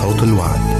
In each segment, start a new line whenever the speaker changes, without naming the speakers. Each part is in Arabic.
صوت الوعد.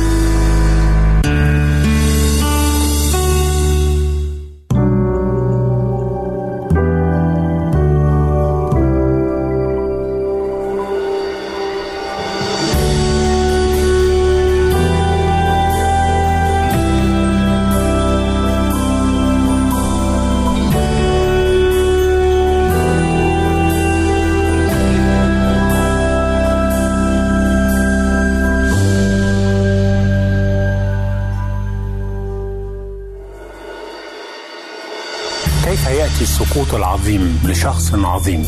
العظيم لشخص عظيم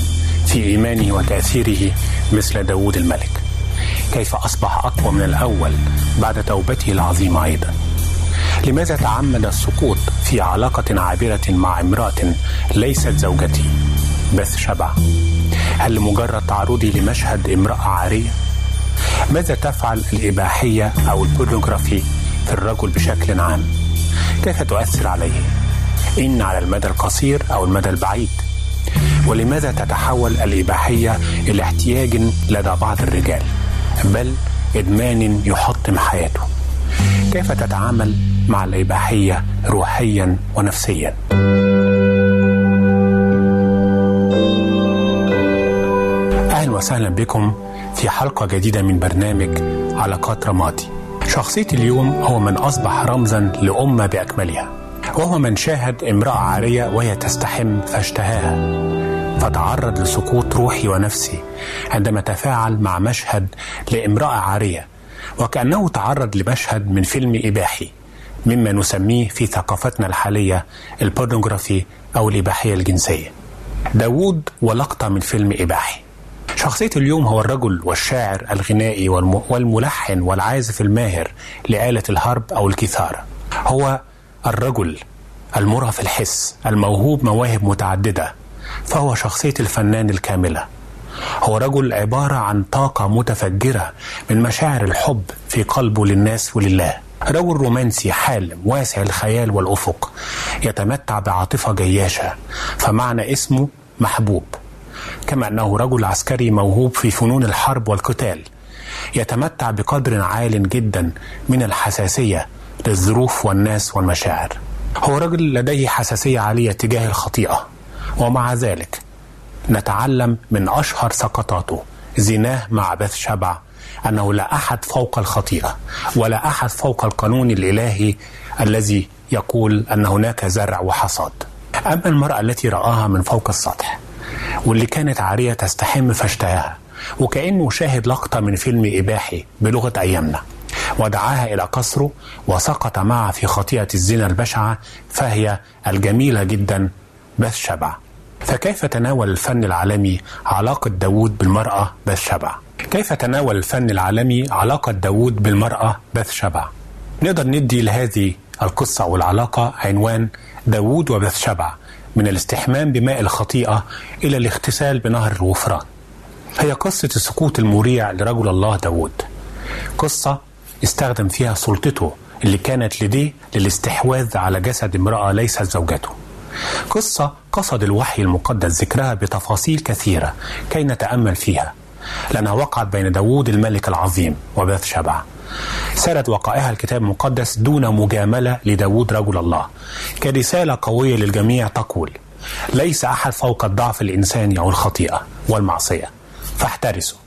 في إيمانه وتأثيره مثل داود الملك كيف أصبح أقوى من الأول بعد توبته العظيمة أيضا لماذا تعمد السقوط في علاقة عابرة مع امرأة ليست زوجتي بث شبع هل لمجرد تعرضي لمشهد امرأة عارية؟ ماذا تفعل الإباحية أو البورنوغرافي في الرجل بشكل عام؟ كيف تؤثر عليه؟ إن على المدى القصير أو المدى البعيد ولماذا تتحول الإباحية إلى احتياج لدى بعض الرجال؟ بل إدمان يحطم حياته. كيف تتعامل مع الإباحية روحيا ونفسيا؟ أهلا وسهلا بكم في حلقة جديدة من برنامج علاقات رمادي شخصيتي اليوم هو من أصبح رمزا لأمة بأكملها وهو من شاهد امرأة عارية وهي تستحم فاشتهاها. فتعرض لسقوط روحي ونفسي عندما تفاعل مع مشهد لامرأة عارية وكأنه تعرض لمشهد من فيلم إباحي مما نسميه في ثقافتنا الحالية البورنوغرافي أو الإباحية الجنسية. داوود ولقطة من فيلم إباحي. شخصية اليوم هو الرجل والشاعر الغنائي والملحن والعازف الماهر لآلة الهرب أو الكثارة. هو الرجل المرهف الحس الموهوب مواهب متعددة فهو شخصية الفنان الكاملة. هو رجل عبارة عن طاقة متفجرة من مشاعر الحب في قلبه للناس ولله. رجل رومانسي حالم واسع الخيال والأفق. يتمتع بعاطفة جياشة. فمعنى اسمه محبوب. كما أنه رجل عسكري موهوب في فنون الحرب والقتال. يتمتع بقدر عال جدا من الحساسية للظروف والناس والمشاعر. هو رجل لديه حساسية عالية تجاه الخطيئة. ومع ذلك نتعلم من أشهر سقطاته زناه مع بث شبع أنه لا أحد فوق الخطيئة ولا أحد فوق القانون الإلهي الذي يقول أن هناك زرع وحصاد. أما المرأة التي رآها من فوق السطح واللي كانت عارية تستحم فاشتهاها وكأنه شاهد لقطة من فيلم إباحي بلغة أيامنا ودعاها إلى قصره وسقط معها في خطيئة الزنا البشعة فهي الجميلة جدا بث شبع. فكيف تناول الفن العالمي علاقة داوود بالمرأة بث شبع؟ كيف تناول الفن العالمي علاقة داوود بالمرأة بث شبع؟ نقدر ندي لهذه القصة والعلاقة عنوان داوود وبث شبع من الاستحمام بماء الخطيئة إلى الاغتسال بنهر الغفران هي قصة السقوط المريع لرجل الله داوود. قصة استخدم فيها سلطته اللي كانت لديه للاستحواذ على جسد امرأة ليست زوجته. قصة قصد الوحي المقدس ذكرها بتفاصيل كثيرة كي نتأمل فيها لأنها وقعت بين داوود الملك العظيم وبث شبع. سرد وقائها الكتاب المقدس دون مجاملة لداود رجل الله. كرسالة قوية للجميع تقول ليس أحد فوق الضعف الإنساني أو الخطيئة والمعصية. فاحترسوا.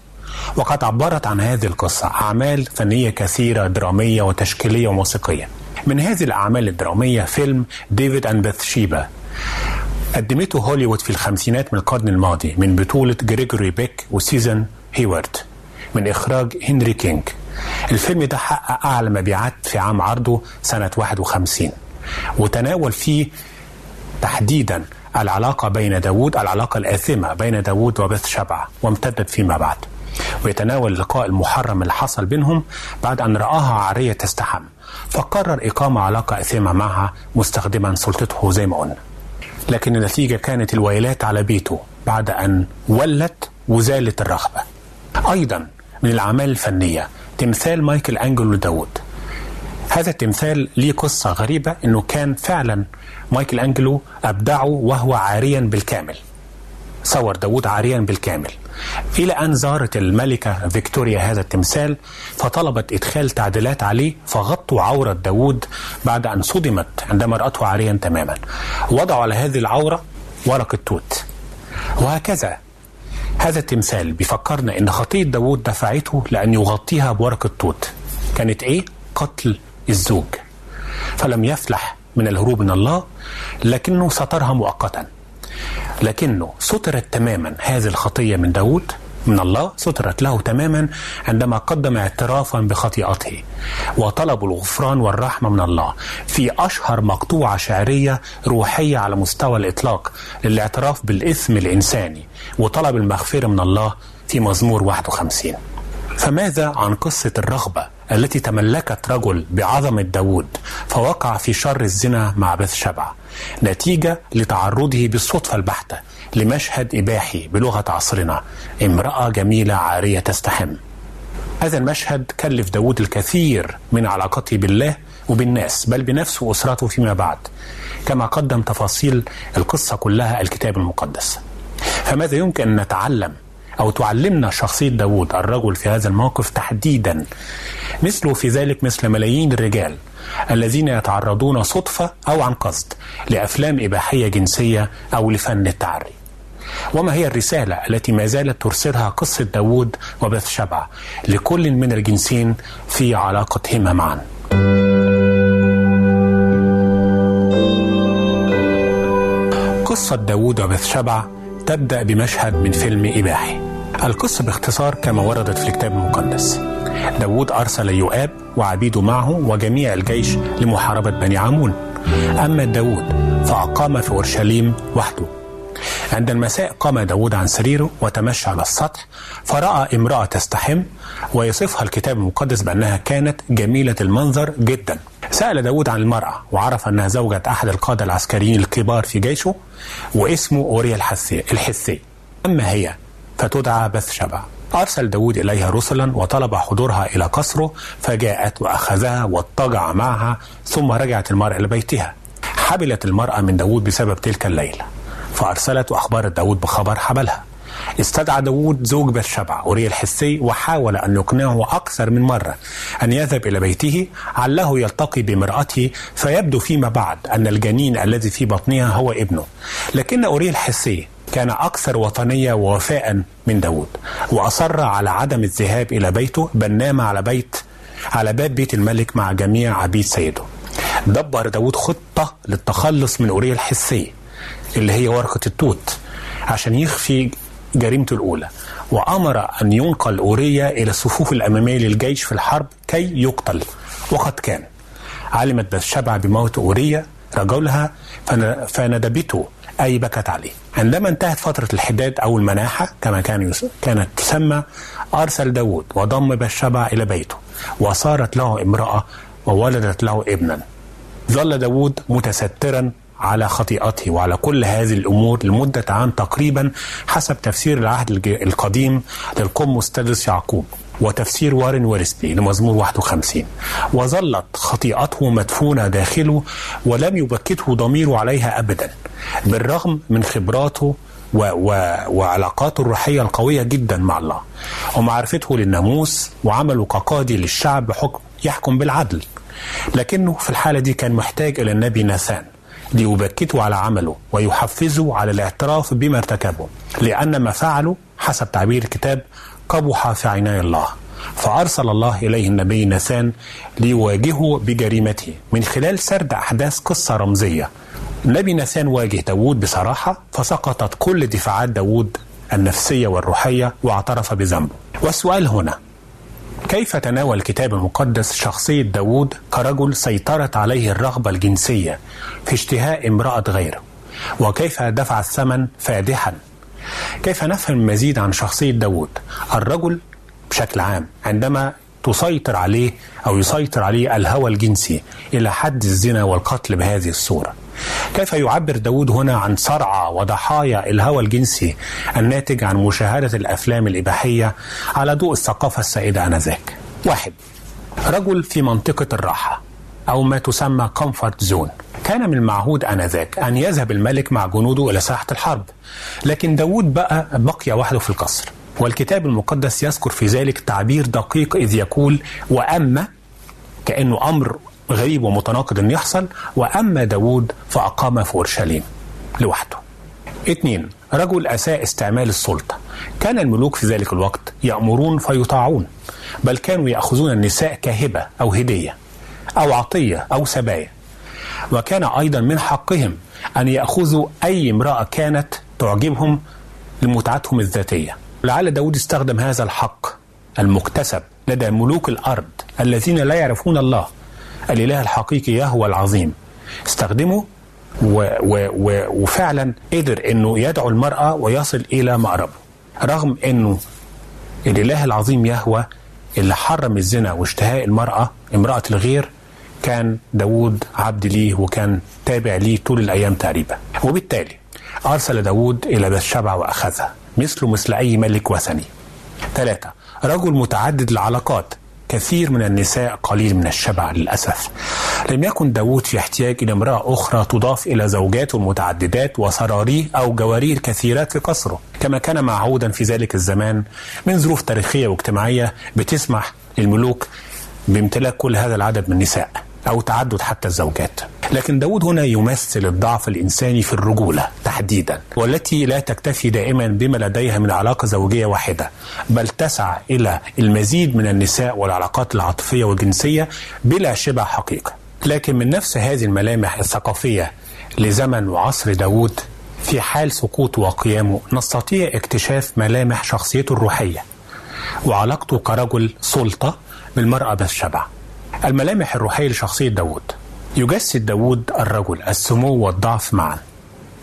وقد عبرت عن هذه القصة أعمال فنية كثيرة درامية وتشكيلية وموسيقية. من هذه الأعمال الدرامية فيلم ديفيد أند بثشيبا قدمته هوليوود في الخمسينات من القرن الماضي من بطولة جريجوري بيك وسوزان هيوارد من إخراج هنري كينج. الفيلم ده حقق أعلى مبيعات في عام عرضه سنة 51 وتناول فيه تحديدا العلاقة بين داوود العلاقة الآثمة بين داوود وبث شبع وامتدت فيما بعد. ويتناول اللقاء المحرم اللي حصل بينهم بعد أن رآها عارية تستحم. فقرر إقامة علاقة آثمة معها مستخدما سلطته زي ما قلنا. لكن النتيجة كانت الويلات على بيته بعد أن ولت وزالت الرغبة. أيضا من الأعمال الفنية تمثال مايكل أنجلو لداود. هذا التمثال ليه قصة غريبة أنه كان فعلا مايكل أنجلو أبدعه وهو عاريا بالكامل. صور داود عاريا بالكامل. إلى أن زارت الملكة فيكتوريا هذا التمثال فطلبت إدخال تعديلات عليه فغطوا عورة داود بعد أن صدمت عندما رأته عاريا تماما. وضعوا على هذه العورة ورقة توت وهكذا هذا التمثال بيفكرنا إن خطية داود دفعته لأن يغطيها بورقة توت كانت إيه؟ قتل الزوج. فلم يفلح من الهروب من الله لكنه سترها مؤقتا. لكنه سترت تماما هذه الخطية من داود من الله سترت له تماما عندما قدم اعترافا بخطيئته. وطلب الغفران والرحمة من الله في أشهر مقطوعة شعرية روحية على مستوى الإطلاق للاعتراف بالإثم الإنساني وطلب المغفرة من الله في مزمور 51 فماذا عن قصة الرغبة التي تملكت رجل بعظمة داود فوقع في شر الزنا مع بث شبع نتيجة لتعرضه بالصدفة البحتة لمشهد إباحي بلغة عصرنا. امرأة جميلة عارية تستحم. هذا المشهد كلف داود الكثير من علاقته بالله وبالناس بل بنفسه وأسرته فيما بعد. كما قدم تفاصيل القصة كلها الكتاب المقدس. فماذا يمكن أن نتعلم أو تعلمنا شخصية داود الرجل في هذا الموقف تحديدا؟ مثله في ذلك مثل ملايين الرجال. الذين يتعرضون صدفة أو عن قصد لأفلام إباحية جنسية أو لفن التعري. وما هي الرسالة التي ما زالت ترسلها قصة داود وبث شبع لكل من الجنسين في علاقتهما معا؟ قصة داود وبث شبع تبدأ بمشهد من فيلم إباحي. القصة باختصار كما وردت في الكتاب المقدس. داود أرسل يؤاب وعبيده معه وجميع الجيش لمحاربة بني عمون. أما داود فأقام في أورشليم وحده. عند المساء قام داود عن سريره وتمشى على السطح فرأى امرأة تستحم ويصفها الكتاب المقدس بأنها كانت جميلة المنظر جدا. سأل داود عن المرأة وعرف أنها زوجة أحد القادة العسكريين الكبار في جيشه واسمه أوريا الحسي أما هي فتدعى بث شبع أرسل داود إليها رسلا وطلب حضورها إلى قصره فجاءت وأخذها واضطجع معها ثم رجعت المرأة إلى بيتها حبلت المرأة من داود بسبب تلك الليلة فأرسلت وأخبرت داود بخبر حبلها. استدعى داود زوج بثشبع أوريا الحسي وحاول أن يقنعه أكثر من مرة أن يذهب إلى بيته عله يلتقي بامرأته فيبدو فيما بعد أن الجنين الذي في بطنها هو ابنه. لكن أوريا الحسي كان أكثر وطنية ووفاء من داود وأصر على عدم الذهاب إلى بيته بل نام على بيت على باب بيت الملك مع جميع عبيد سيده. دبر داود خطة للتخلص من أوريا الحسي اللي هي ورقة التوت عشان يخفي جريمته الأولى. وأمر أن ينقل أوريا إلى الصفوف الأمامية للجيش في الحرب كي يقتل. وقد كان. علمت بثشبع بموت أوريا رجلها فندبته أي بكت عليه. عندما انتهت فترة الحداد أو المناحة كما كان كانت تسمى أرسل داود وضم بثشبع إلى بيته وصارت له امرأة وولدت له ابنا. ظل داود متسترا على خطيئته وعلى كل هذه الأمور لمدة عام تقريبا حسب تفسير العهد القديم للقمص تدرس يعقوب. وتفسير وارن ويرسبي لمزمور 51 وظلت خطيئته مدفونة داخله ولم يبكته ضميره عليها أبدا بالرغم من خبراته و و وعلاقاته الروحية القوية جدا مع الله. ومعرفته للناموس وعمله كقاضي للشعب بحكم يحكم بالعدل. لكنه في الحالة دي كان محتاج إلى النبي ناثان ليبكته على عمله ويحفزه على الاعتراف بما ارتكبه لأن ما فعله حسب تعبير الكتاب قبح في عيني الله. فأرسل الله إليه النبي ناثان ليواجهه بجريمته. من خلال سرد أحداث قصة رمزية. النبي ناثان واجه داود بصراحة فسقطت كل دفاعات داود النفسية والروحية واعترف بذنبه. والسؤال هنا كيف تناول الكتاب المقدس شخصية داود كرجل سيطرت عليه الرغبة الجنسية في اشتهاء امرأة غيره؟ وكيف دفع الثمن فادحا؟ كيف نفهم المزيد عن شخصية داود الرجل بشكل عام عندما تسيطر عليه أو يسيطر عليه الهوى الجنسي إلى حد الزنا والقتل بهذه الصورة. كيف يعبر داود هنا عن صرعى وضحايا الهوى الجنسي الناتج عن مشاهدة الأفلام الإباحية على ضوء الثقافة السائدة آنذاك؟ واحد رجل في منطقة الراحة. أو ما تسمى comfort zone كان من المعهود آنذاك أن يذهب الملك مع جنوده إلى ساحة الحرب. لكن داود بقى بقي وحده في القصر. والكتاب المقدس يذكر في ذلك تعبير دقيق إذ يقول وأما كأنه أمر غريب ومتناقض أن يحصل وأما داود فأقام في أورشليم لوحده. اثنين رجل أساء استعمال السلطة. كان الملوك في ذلك الوقت يأمرون فيطاعون بل كانوا يأخذون النساء كهبة أو هدية. أو عطية أو سبايا وكان أيضا من حقهم أن يأخذوا أي امرأة كانت تعجبهم لمتعتهم الذاتية. لعل داود استخدم هذا الحق المكتسب لدى ملوك الأرض الذين لا يعرفون الله. الإله الحقيقي يهوى العظيم. استخدمه و و و وفعلا قدر إنه يدعو المرأة ويصل إلى مأربه. رغم إنه الإله العظيم يهوى اللي حرم الزنا واشتهاء المرأة امرأة الغير كان داود عبد ليه وكان تابع ليه طول الأيام تقريبا. وبالتالي أرسل داود إلى بثشبع وأخذها مثله مثل أي ملك وثني. ثلاثة رجل متعدد العلاقات كثير من النساء قليل من الشبع للأسف. لم يكن داود في احتياج إلى امرأة أخرى تضاف إلى زوجاته المتعددات وسراريه أو جواريه الكثيرات في قصره. كما كان معهودا في ذلك الزمان من ظروف تاريخية واجتماعية بتسمح للملوك بامتلاك كل هذا العدد من النساء. أو تعدد حتى الزوجات. لكن داود هنا يمثل الضعف الإنساني في الرجولة تحديدا والتي لا تكتفي دائما بما لديها من علاقة زوجية واحدة بل تسعى إلى المزيد من النساء والعلاقات العاطفية والجنسية بلا شبه حقيقة. لكن من نفس هذه الملامح الثقافية لزمن وعصر داود في حال سقوطه وقيامه نستطيع اكتشاف ملامح شخصيته الروحية وعلاقته كرجل سلطة بالمرأة بالشبع. الملامح الروحية لشخصية داود يجسد داود الرجل السمو والضعف معا.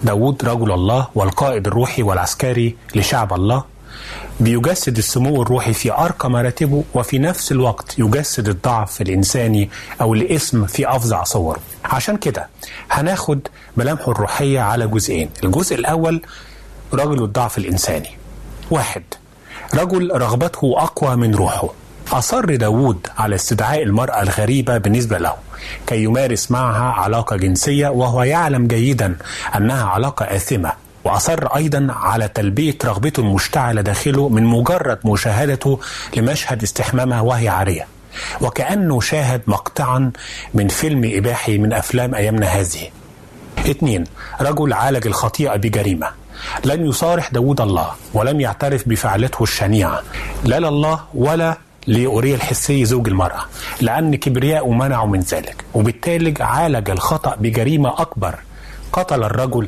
داود رجل الله والقائد الروحي والعسكري لشعب الله. بيجسد السمو الروحي في أرقى مراتبه وفي نفس الوقت يجسد الضعف الإنساني أو الإثم في أفظع صوره. عشان كده هناخد ملامحه الروحية على جزئين. الجزء الأول رجل الضعف الإنساني. واحد رجل رغبته أقوى من روحه. أصر داود على استدعاء المرأة الغريبة بالنسبة له كي يمارس معها علاقة جنسية وهو يعلم جيدا أنها علاقة آثمة. وأصر أيضا على تلبية رغبته المشتعلة داخله من مجرد مشاهدته لمشهد استحمامها وهي عارية. وكأنه شاهد مقطعا من فيلم إباحي من أفلام أيامنا هذه. اثنين رجل عالج الخطيئة بجريمة. لن يصارح داود الله ولم يعترف بفعلته الشنيعة. لا لله ولا لأوريا الحسي زوج المرأة لأن كبرياء منعه من ذلك وبالتالي عالج الخطأ بجريمة أكبر. قتل الرجل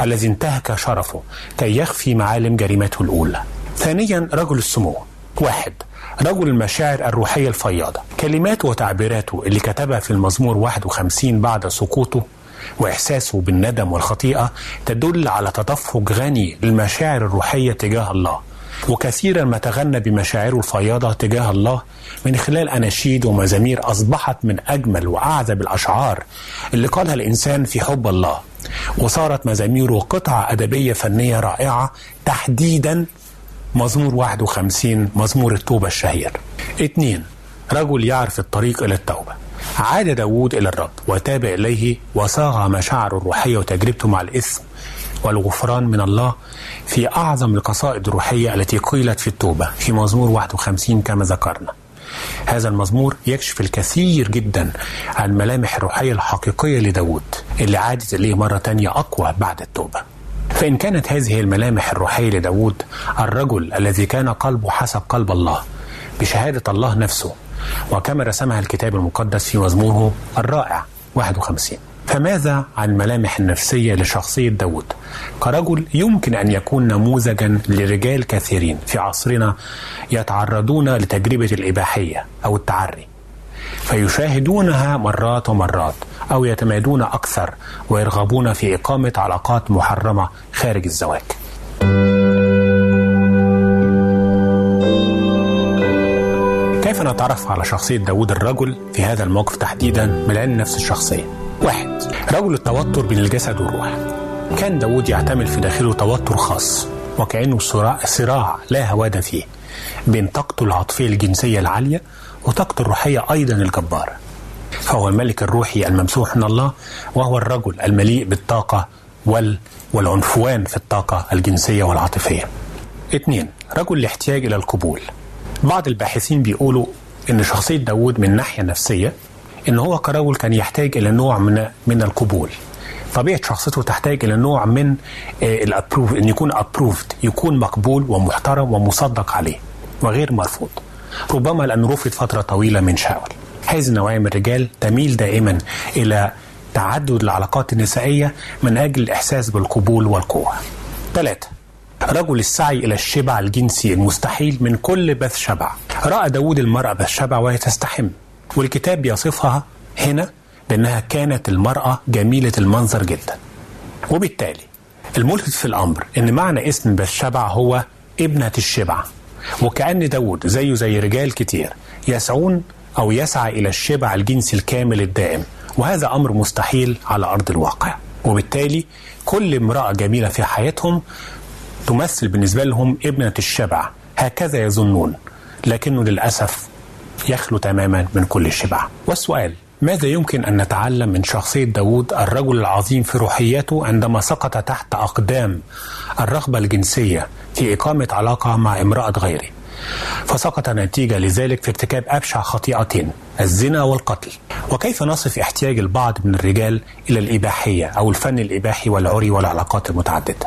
الذي انتهك شرفه كي يخفي معالم جريمته الأولى. ثانيا رجل السمو. واحد رجل المشاعر الروحية الفياضة. كلماته وتعبيراته اللي كتبها في المزمور 51 بعد سقوطه وإحساسه بالندم والخطيئة تدل على تدفق غني للمشاعر الروحية تجاه الله. وكثيرا ما تغنى بمشاعره الفياضة تجاه الله. من خلال أناشيد ومزامير أصبحت من أجمل وأعذب الأشعار اللي قالها الإنسان في حب الله. وصارت مزاميره قطعة أدبية فنية رائعة تحديدا مزمور 51 مزمور التوبة الشهير. اثنين رجل يعرف الطريق إلى التوبة. عاد داود إلى الرب وتاب إليه وصاغ مشاعره الروحية وتجربته مع الإثم. والغفران من الله في أعظم القصائد الروحية التي قيلت في التوبة في مزمور 51 كما ذكرنا. هذا المزمور يكشف الكثير جدا عن الملامح الروحية الحقيقية لداود اللي عادت إليه مرة تانية أقوى بعد التوبة. فإن كانت هذه الملامح الروحية لداود الرجل الذي كان قلبه حسب قلب الله بشهادة الله نفسه وكما رسمها الكتاب المقدس في مزموره الرائع 51 فماذا عن الملامح النفسية لشخصية داود كرجل يمكن أن يكون نموذجا لرجال كثيرين في عصرنا يتعرضون لتجربة الإباحية أو التعري فيشاهدونها مرات ومرات أو يتمادون أكثر ويرغبون في إقامة علاقات محرمة خارج الزواج. كيف نتعرف على شخصية داود الرجل في هذا الموقف تحديدا علم نفس الشخصية؟ واحد رجل التوتر بين الجسد والروح. كان داود يعتمل في داخله توتر خاص وكأنه صراع, صراع لا هواد فيه بين طاقته العاطفية الجنسية العالية وطاقته الروحية أيضا الجبارة فهو الملك الروحي الممسوح من الله وهو الرجل المليء بالطاقة وال والعنفوان في الطاقة الجنسية والعاطفية. اثنين رجل الاحتياج إلى القبول. بعض الباحثين بيقولوا إن شخصية داود من ناحية نفسية إن هو كرجل كان يحتاج إلى نوع من من القبول. طبيعة شخصيته تحتاج إلى نوع من الابروف إن يكون ابروفد يكون مقبول ومحترم ومصدق عليه وغير مرفوض. ربما لأنه رفض فترة طويلة من شاول. هذه النوعية من الرجال تميل دائما إلى تعدد العلاقات النسائية من أجل الإحساس بالقبول والقوة. ثلاثة رجل السعي إلى الشبع الجنسي المستحيل من كل بث شبع. رأى داود المرأة بث شبع وهي تستحم. والكتاب يصفها هنا بأنها كانت المرأة جميلة المنظر جدا. وبالتالي الملفت في الأمر أن معنى اسم بث شبع هو ابنة الشبع. وكأن داود زيه زي رجال كتير يسعون أو يسعى إلى الشبع الجنسي الكامل الدائم. وهذا أمر مستحيل على أرض الواقع. وبالتالي كل امرأة جميلة في حياتهم تمثل بالنسبة لهم ابنة الشبع. هكذا يظنون. لكنه للأسف يخلو تماما من كل الشبع. والسؤال ماذا يمكن أن نتعلم من شخصية داود الرجل العظيم في روحيته عندما سقط تحت أقدام الرغبة الجنسية في إقامة علاقة مع امرأة غيره؟ فسقط نتيجة لذلك في ارتكاب أبشع خطيئتين الزنا والقتل. وكيف نصف احتياج البعض من الرجال إلى الإباحية أو الفن الإباحي والعري والعلاقات المتعددة؟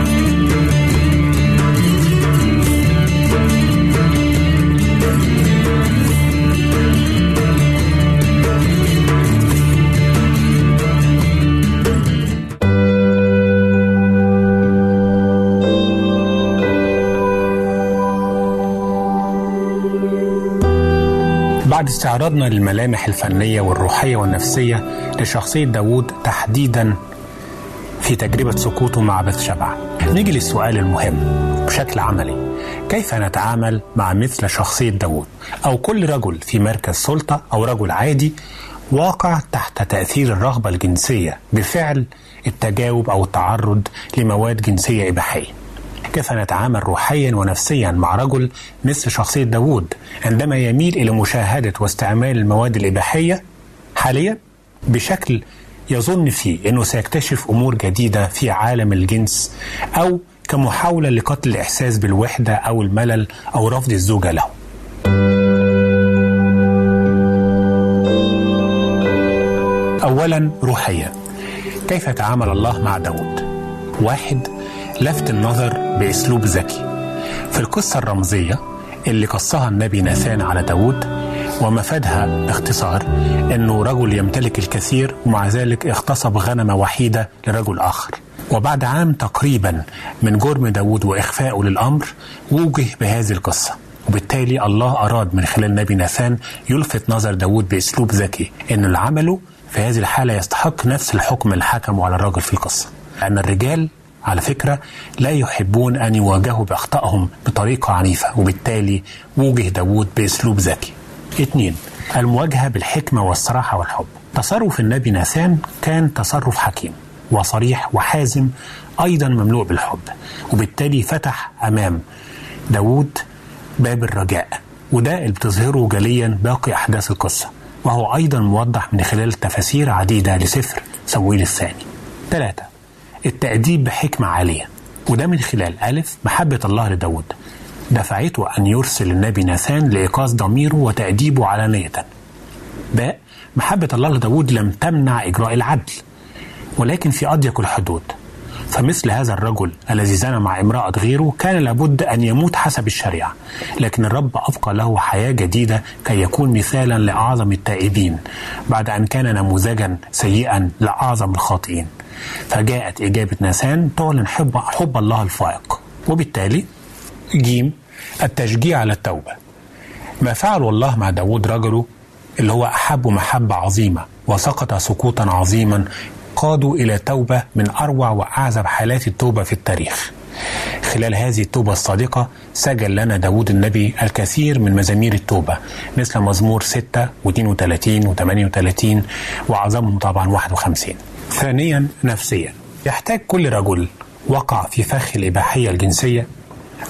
بعد استعراضنا للملامح الفنية والروحية والنفسية لشخصية داود تحديدا في تجربة سقوطه مع بث شبع. نيجي للسؤال المهم بشكل عملي. كيف نتعامل مع مثل شخصية داود أو كل رجل في مركز سلطة أو رجل عادي واقع تحت تأثير الرغبة الجنسية بفعل التجاوب أو التعرض لمواد جنسية إباحية. كيف نتعامل روحيا ونفسيا مع رجل مثل شخصية داود عندما يميل إلى مشاهدة واستعمال المواد الإباحية حاليا بشكل يظن فيه أنه سيكتشف أمور جديدة في عالم الجنس أو كمحاولة لقتل الإحساس بالوحدة أو الملل أو رفض الزوجة له. أولا روحيا. كيف تعامل الله مع داود واحد لفت النظر بأسلوب ذكي. في القصة الرمزية اللي قصها النبي ناثان على داود ومفادها باختصار أنه رجل يمتلك الكثير ومع ذلك اغتصب غنمة وحيدة لرجل آخر. وبعد عام تقريبا من جرم داود وإخفائه للأمر وجه بهذه القصة. وبالتالي الله أراد من خلال نبي ناثان يلفت نظر داود بأسلوب ذكي أن اللي عمله في هذه الحالة يستحق نفس الحكم اللي حكمه على الرجل في القصة. لأن الرجال على فكرة لا يحبون أن يواجهوا بأخطائهم بطريقة عنيفة وبالتالي وجه داود بأسلوب ذكي. اثنين المواجهة بالحكمة والصراحة والحب. تصرف النبي ناثان كان تصرف حكيم وصريح وحازم أيضا مملوء بالحب. وبالتالي فتح أمام داود باب الرجاء وده اللي بتظهره جليا باقي أحداث القصة. وهو أيضا موضح من خلال تفاسير عديدة لسفر صمويل الثاني. ثلاثة التأديب بحكمة عالية وده من خلال ألف محبة الله لداود. دفعته أن يرسل النبي ناثان لإيقاظ ضميره وتأديبه علانية. باء محبة الله لداود لم تمنع إجراء العدل ولكن في أضيق الحدود. فمثل هذا الرجل الذي زنى مع امرأة غيره كان لابد أن يموت حسب الشريعة لكن الرب أبقى له حياة جديدة كي يكون مثالا لأعظم التائبين بعد أن كان نموذجا سيئا لأعظم الخاطئين. فجاءت إجابة ناسان تعلن حب, حب الله الفائق. وبالتالي جيم التشجيع على التوبة. ما فعل الله مع داود رجله اللي هو أحب محبة عظيمة وسقط سقوطا عظيما قادوا إلى توبة من أروع وأعزب حالات التوبة في التاريخ. خلال هذه التوبة الصادقة سجل لنا داود النبي الكثير من مزامير التوبة مثل مزمور 6 و32 و38 وأعظمهم طبعا 51 ثانيا نفسيا. يحتاج كل رجل وقع في فخ الإباحية الجنسية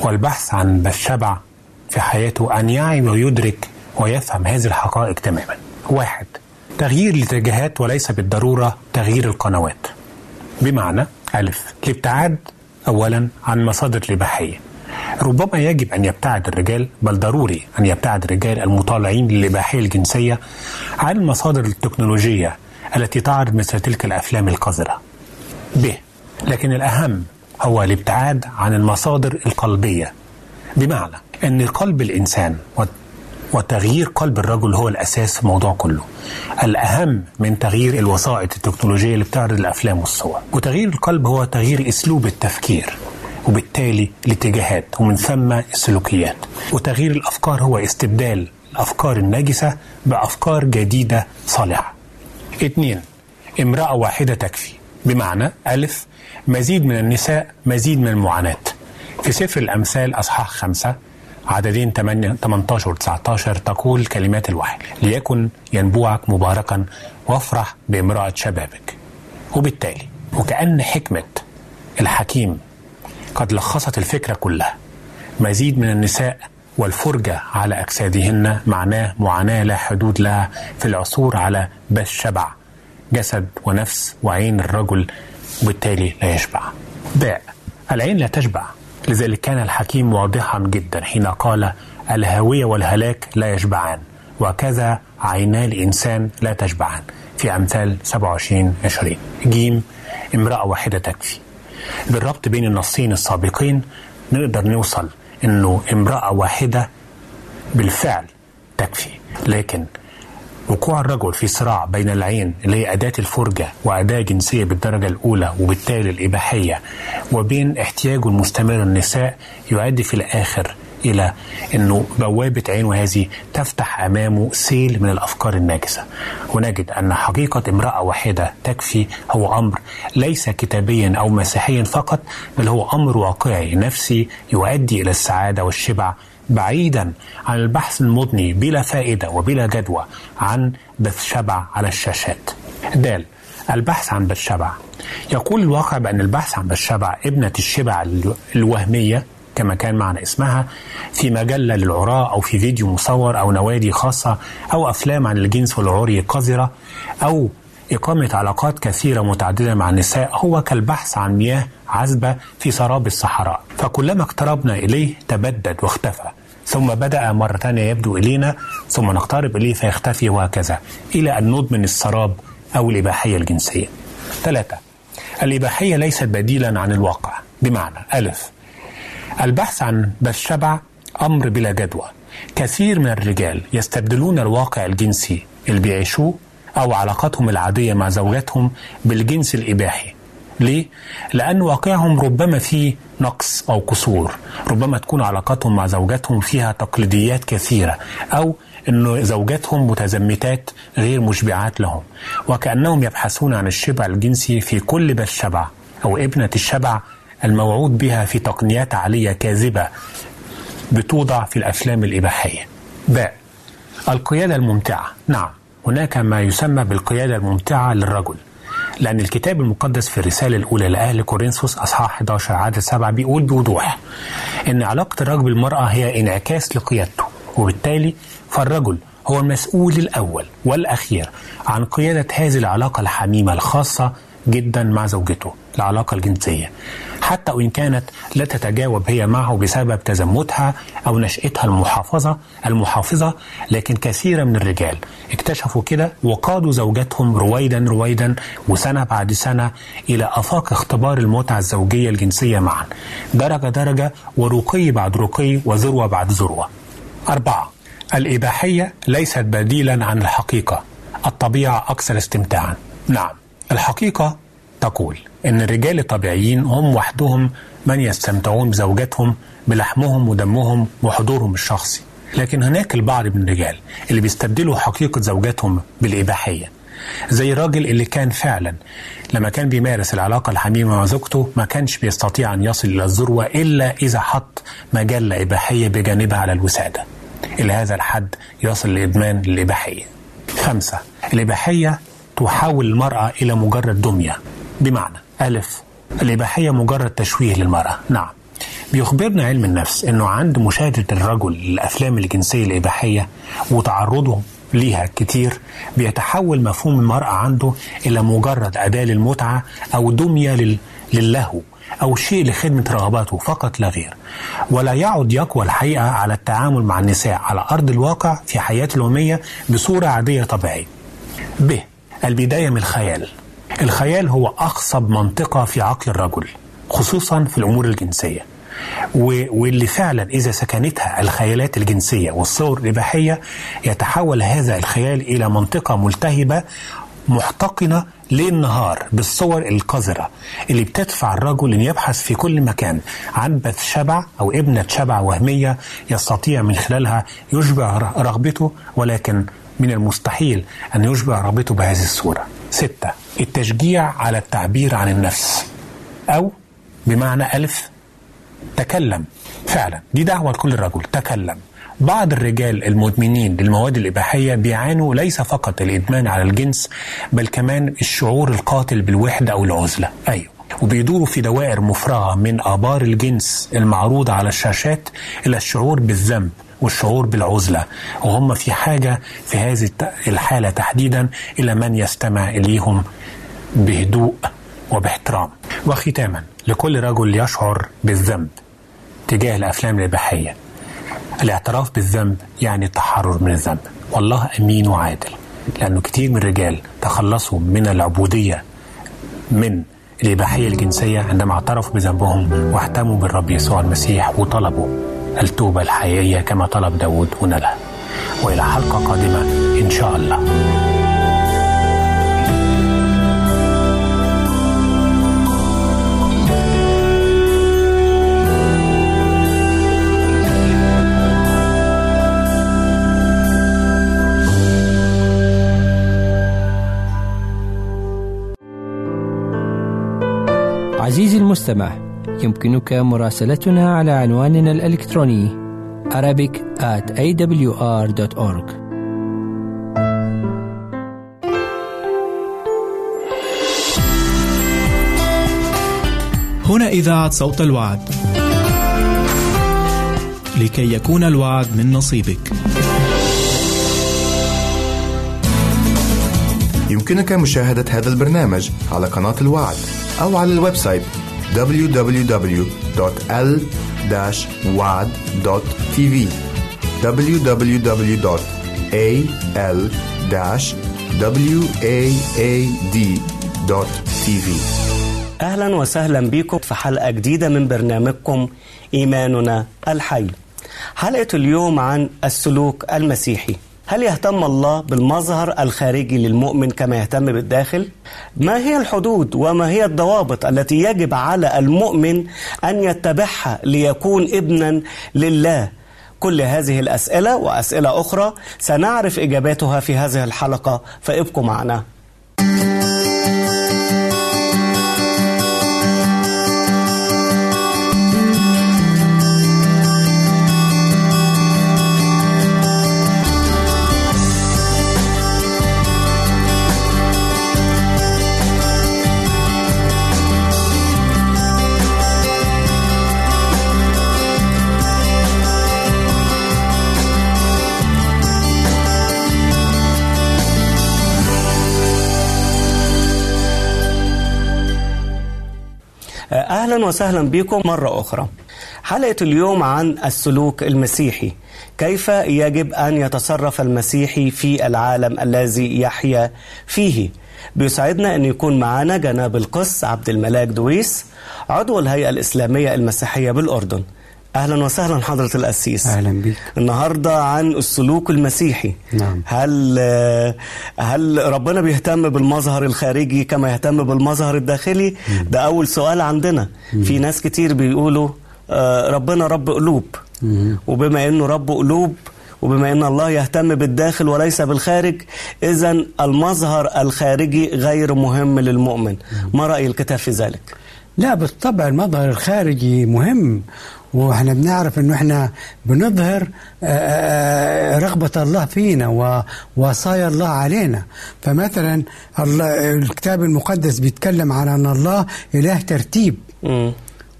والبحث عن بالشبع في حياته أن يعي ويدرك ويفهم هذه الحقائق تماما. واحد تغيير الاتجاهات وليس بالضرورة تغيير القنوات. بمعنى ألف الابتعاد أولا عن مصادر الإباحية. ربما يجب أن يبتعد الرجال بل ضروري أن يبتعد الرجال المطالعين للإباحية الجنسية عن المصادر التكنولوجية التي تعرض مثل تلك الأفلام القذرة. ب. لكن الأهم هو الابتعاد عن المصادر القلبية. بمعنى أن قلب الإنسان وتغيير قلب الرجل هو الأساس في الموضوع كله. الأهم من تغيير الوسائط التكنولوجية اللي بتعرض الأفلام والصور. وتغيير القلب هو تغيير أسلوب التفكير وبالتالي الاتجاهات ومن ثم السلوكيات. وتغيير الأفكار هو استبدال الأفكار النجسة بأفكار جديدة صالحة. اثنين. امرأة واحدة تكفي. بمعنى ألف مزيد من النساء مزيد من المعاناة. في سفر الأمثال أصحاح خمسة عددين 18 و 19 تقول كلمات الوحي ليكن ينبوعك مباركا وافرح بامرأة شبابك. وبالتالي وكأن حكمة الحكيم قد لخصت الفكرة كلها مزيد من النساء والفرجة على أجسادهن معناه معاناة لا حدود لها في العثور على بس شبع جسد ونفس وعين الرجل وبالتالي لا يشبع. باء العين لا تشبع. لذلك كان الحكيم واضحا جدا حين قال الهاوية والهلاك لا يشبعان وكذا عينا الإنسان لا تشبعان. في أمثال 27 20 جيم امرأة واحدة تكفي. بالربط بين النصين السابقين نقدر نوصل إنه امرأة واحدة بالفعل تكفي. لكن وقوع الرجل في صراع بين العين اللي هي أداة الفرجة وأداة جنسية بالدرجة الأولى وبالتالي الإباحية وبين احتياجه المستمر للنساء يؤدي في الآخر إلى أنه بوابة عينه هذه تفتح أمامه سيل من الأفكار الناجسة. ونجد أن حقيقة امرأة واحدة تكفي هو أمر ليس كتابيا أو مسيحيا فقط بل هو أمر واقعي. نفسي يؤدي إلى السعادة والشبع بعيدا عن البحث المضني بلا فائدة وبلا جدوى عن بث شبع على الشاشات. دال البحث عن بث شبع. يقول الواقع بأن البحث عن بث شبع ابنة الشبع الوهمية كما كان معنى اسمها في مجلة للعراة أو في فيديو مصور أو نوادي خاصة أو أفلام عن الجنس والعري قذرة أو إقامة علاقات كثيرة متعددة مع النساء هو كالبحث عن مياه عذبة في سراب الصحراء. فكلما اقتربنا إليه تبدد واختفى. ثم بدأ مرة ثانية يبدو إلينا ثم نقترب إليه فيختفي وهكذا إلى أن ندمن السراب أو الإباحية الجنسية. ثلاثة الإباحية ليست بديلا عن الواقع. بمعنى ألف البحث عن بالشبع أمر بلا جدوى. كثير من الرجال يستبدلون الواقع الجنسي اللي بيعيشوه أو علاقتهم العادية مع زوجاتهم بالجنس الإباحي. ليه؟ لأن واقعهم ربما فيه نقص أو قصور ربما تكون علاقتهم مع زوجاتهم فيها تقليديات كثيرة أو أن زوجاتهم متزمتات غير مشبعات لهم. وكأنهم يبحثون عن الشبع الجنسي في كل بس شبع أو ابنة الشبع الموعود بها في تقنيات عالية كاذبة بتوضع في الأفلام الإباحية. باء القيادة الممتعة. نعم. هناك ما يسمى بالقيادة الممتعة للرجل لأن الكتاب المقدس في الرسالة الأولى لأهل كورنثوس أصحاح 11 عدد 7 بيقول بوضوح إن علاقة الرجل بالمرأة هي انعكاس لقيادته وبالتالي فالرجل هو المسؤول الأول والأخير عن قيادة هذه العلاقة الحميمة الخاصة جدا مع زوجته العلاقة الجنسية. حتى وإن كانت لا تتجاوب هي معه بسبب تزمتها أو نشأتها المحافظة المحافظة لكن كثير من الرجال اكتشفوا كده وقادوا زوجاتهم رويدا رويدا وسنة بعد سنة إلى آفاق اختبار المتعة الزوجية الجنسية معا. درجة درجة ورقي بعد رقي وذروة بعد ذروة. أربعة الإباحية ليست بديلا عن الحقيقة. الطبيعة أكثر استمتاعا. نعم. الحقيقة تقول إن الرجال الطبيعيين هم وحدهم من يستمتعون بزوجاتهم بلحمهم ودمهم وحضورهم الشخصي. لكن هناك البعض من الرجال اللي بيستبدلوا حقيقة زوجاتهم بالإباحية زي الراجل اللي كان فعلا لما كان بيمارس العلاقة الحميمة مع زوجته ما كانش بيستطيع أن يصل إلى الذروة إلا إذا حط مجلة إباحية بجانبها على الوسادة. إلى هذا الحد يصل لإدمان الإباحية. خمسة الإباحية تحول المرأة إلى مجرد دمية. بمعنى ألف. الإباحية مجرد تشويه للمرأة. نعم. بيخبرنا علم النفس أنه عند مشاهدة الرجل للأفلام الجنسية الإباحية وتعرضه ليها كتير بيتحول مفهوم المرأة عنده إلى مجرد أداة للمتعة أو دمية لل... للهو أو شيء لخدمة رغباته فقط لا غير. ولا يعد يقوى الحقيقة على التعامل مع النساء على أرض الواقع في حياته اليومية بصورة عادية طبيعية. ب. البداية من الخيال. الخيال هو أخصب منطقة في عقل الرجل خصوصا في الأمور الجنسية. واللي فعلا إذا سكنتها الخيالات الجنسية والصور الإباحية يتحول هذا الخيال إلى منطقة ملتهبة محتقنة ليل نهار بالصور القذرة اللي بتدفع الرجل أن يبحث في كل مكان. عن بث شبع أو ابنة شبع وهمية يستطيع من خلالها يشبع رغبته ولكن من المستحيل أن يشبع رغبته بهذه الصورة. ستة التشجيع على التعبير عن النفس. أو بمعنى ألف تكلم. فعلا دي دعوة لكل رجل تكلم. بعض الرجال المدمنين للمواد الإباحية بيعانوا ليس فقط الإدمان على الجنس بل كمان الشعور القاتل بالوحدة أو العزلة. أيوه. وبيدوروا في دوائر مفرغة من آبار الجنس المعروضة على الشاشات إلى الشعور بالذنب. والشعور بالعزلة. وهم في حاجة في هذه الحالة تحديدا إلى من يستمع إليهم بهدوء وباحترام. وختاما لكل رجل يشعر بالذنب تجاه الأفلام الإباحية. الاعتراف بالذنب يعني التحرر من الذنب. والله أمين وعادل. لأنه كتير من الرجال تخلصوا من العبودية من الإباحية الجنسية عندما اعترفوا بذنبهم واحتموا بالرب يسوع المسيح وطلبوا التوبة الحقيقية كما طلب داود ونالها وإلى حلقة قادمة إن شاء الله.
عزيزي المستمع يمكنك مراسلتنا على عنواننا الإلكتروني Arabic at awr.org
هنا إذاعة صوت الوعد. لكي يكون الوعد من نصيبك.
يمكنك مشاهدة هذا البرنامج على قناة الوعد أو على ال website www.l-wad.tv www.al-waad.tv
أهلا وسهلا بكم في حلقة جديدة من برنامجكم إيماننا الحي. حلقة اليوم عن السلوك المسيحي. هل يهتم الله بالمظهر الخارجي للمؤمن كما يهتم بالداخل؟ ما هي الحدود وما هي الضوابط التي يجب على المؤمن أن يتبعها ليكون ابنا لله؟ كل هذه الأسئلة وأسئلة أخرى سنعرف إجاباتها في هذه الحلقة فابقوا معنا وسهلا بكم مرة أخرى. حلقة اليوم عن السلوك المسيحي. كيف يجب أن يتصرف المسيحي في العالم الذي يحيا فيه؟ بيسعدنا أن يكون معنا جناب القس عبد الملاك دويس عضو الهيئة الإسلامية المسيحية بالأردن. أهلا وسهلا حضرة القسيس
أهلا بك
النهارده عن السلوك المسيحي.
نعم.
هل هل ربنا بيهتم بالمظهر الخارجي كما يهتم بالمظهر الداخلي؟ ده أول سؤال عندنا. في ناس كتير بيقولوا آه، ربنا رب قلوب. وبما إنه رب قلوب وبما إن الله يهتم بالداخل وليس بالخارج اذا المظهر الخارجي غير مهم للمؤمن. ما رأي الكتاب في ذلك؟
لا بالطبع المظهر الخارجي مهم. وإحنا بنعرف إنه إحنا بنظهر آه، آه، رغبة الله فينا ووصايا الله علينا فمثلا الله الكتاب المقدس بيتكلم عن أن الله إله ترتيب.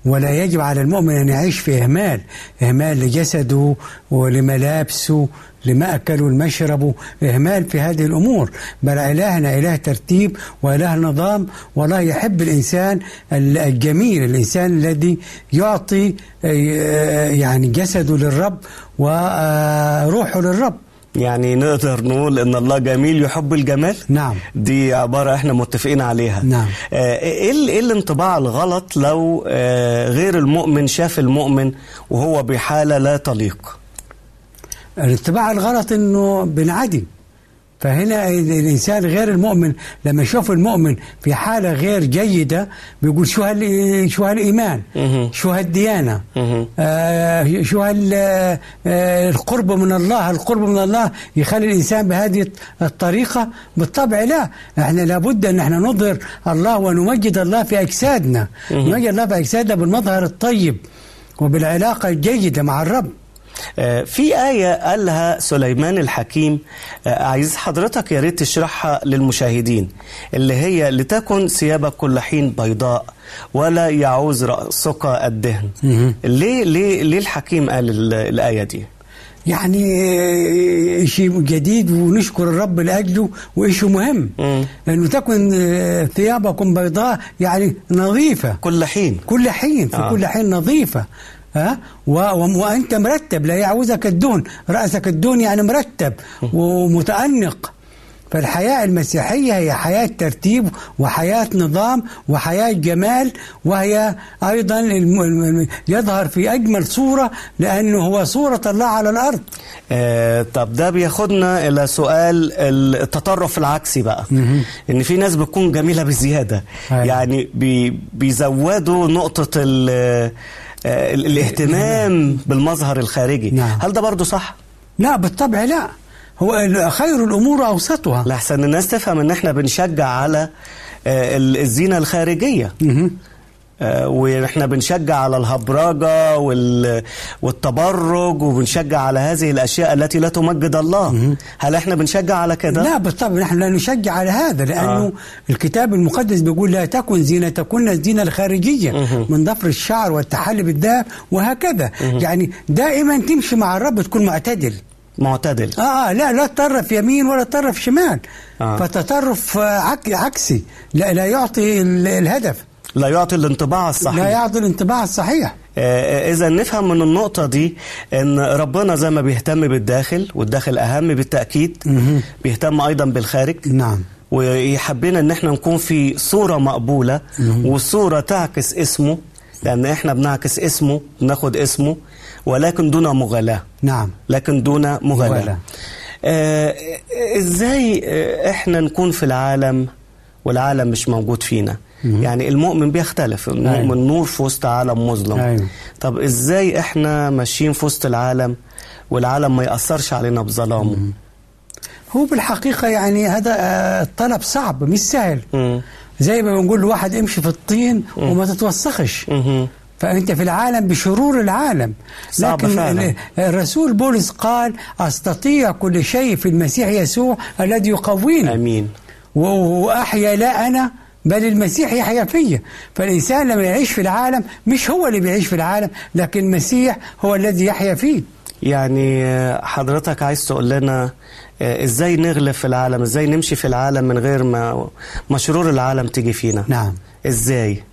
ولا يجب على المؤمن أن يعيش في إهمال إهمال لجسده ولملابسه لمأكله لمشربه إهمال في هذه الأمور. بل إلهنا إله ترتيب وإله نظام والله يحب الإنسان الجميل الإنسان الذي يعطي آه، يعني جسده للرب وروحه للرب.
يعني نقدر نقول إن الله جميل يحب الجمال
نعم.
دي عبارة إحنا متفقين عليها
نعم.
آه، إيه ال- إيه الانطباع الغلط لو آه، غير المؤمن شاف المؤمن وهو بحالة لا تليق
الاتباع الغلط إنه بنعدم فهنا الإنسان غير المؤمن لما يشوف المؤمن في حالة غير جيدة بيقول شو هال شو
هالإيمان.
شو
هالديانة.
آه شو هال آه القرب من الله القرب من الله يخلي الإنسان بهذه الطريقة؟ بالطبع لا. إحنا لابد أن إحنا نظهر الله ونمجد الله في أجسادنا. نمجد الله في أجسادنا بالمظهر الطيب وبالعلاقة الجيدة مع الرب.
في آية قالها سليمان الحكيم آه، عايز حضرتك يا ريت تشرحها للمشاهدين اللي هي لتكن ثيابك كل حين بيضاء ولا يعوز رأسك الدهن ليه ليه ليه الحكيم قال ال- الآية دي؟
يعني شيء جديد ونشكر الرب لأجله وشيء مهم
مم.
انه تكن آه، ثيابكم بيضاء يعني نظيفة
كل حين
كل حين في
آه.
آه. كل حين نظيفة ها. وأنت مرتب لا يعوزك الدهن رأسك الدهن يعني مرتب ومتأنق. فالحياة المسيحية هي حياة ترتيب وحياة نظام وحياة جمال وهي أيضا يظهر في أجمل صورة لأنه هو صورة الله على الأرض.
آه طب ده بياخدنا إلى سؤال التطرف العكسي بقى. إن في ناس بتكون جميلة بزيادة.
أيوة.
يعني بي بيزودوا آه، ال- الاهتمام بالمظهر الخارجي.
نعم.
هل ده برضو صح؟
لا بالطبع لا. هو خير الأمور أوسطها.
لحسن الناس تفهم إن إحنا بنشجع على آه، ال- الزينة
الخارجية.
آه، وإحنا بنشجع على الهبراجة وال- والتبرج وبنشجع على هذه الأشياء التي لا تمجد الله. هل إحنا بنشجع على كده؟
لا بالطبع نحن لا نشجع على هذا لأنه
آه.
آه. الكتاب المقدس بيقول لا تكن زينتكن الزينة الخارجية من ضفر الشعر والتحلي بالذهب وهكذا. يعني دائما تمشي مع الرب تكون معتدل.
معتدل.
آه, آه لا لا تطرف يمين ولا تطرف شمال.
آه.
آه. فتطرف آه، عك عكسي. لا, لا يعطي ال- الهدف.
لا يعطي الانطباع الصحيح.
لا يعطي الانطباع الصحيح.
إذا نفهم من النقطة دي إن ربنا زي ما بيهتم بالداخل والداخل أهم بالتأكيد بيهتم أيضا بالخارج.
نعم.
ويحبنا إن إحنا نكون في صورة مقبولة وصورة تعكس اسمه لأن إحنا بنعكس اسمه بناخد اسمه ولكن دون مغالاة.
نعم.
لكن دون مغالاة.
مغالاة.
آه إزاي آه، إحنا نكون في العالم والعالم مش موجود فينا؟ يعني المؤمن بيختلف. المؤمن
أيوة.
نور في وسط عالم مظلم.
أيوة.
طب إزاي إحنا ماشيين في وسط العالم والعالم ما يأثرش علينا بظلامه؟
هو بالحقيقة يعني هذا آه، الطلب صعب مش سهل.
مم.
زي ما بنقول لواحد امشي في الطين وما تتوسخش. فأنت في العالم بشرور العالم.
صعب
لكن
فعلا.
ال- الرسول بولس قال أستطيع كل شيء في المسيح يسوع الذي يقويني.
آمين.
و- وأحيا لا أنا بل المسيح يحيا فيا. فالإنسان لما يعيش في العالم مش هو اللي بيعيش في العالم لكن المسيح هو الذي يحيا فيه.
يعني آه، حضرتك عايز تقول لنا آه، إزاي نغلب في العالم؟ إزاي نمشي في العالم من غير ما مشرور العالم تيجي فينا؟
نعم.
إزاي؟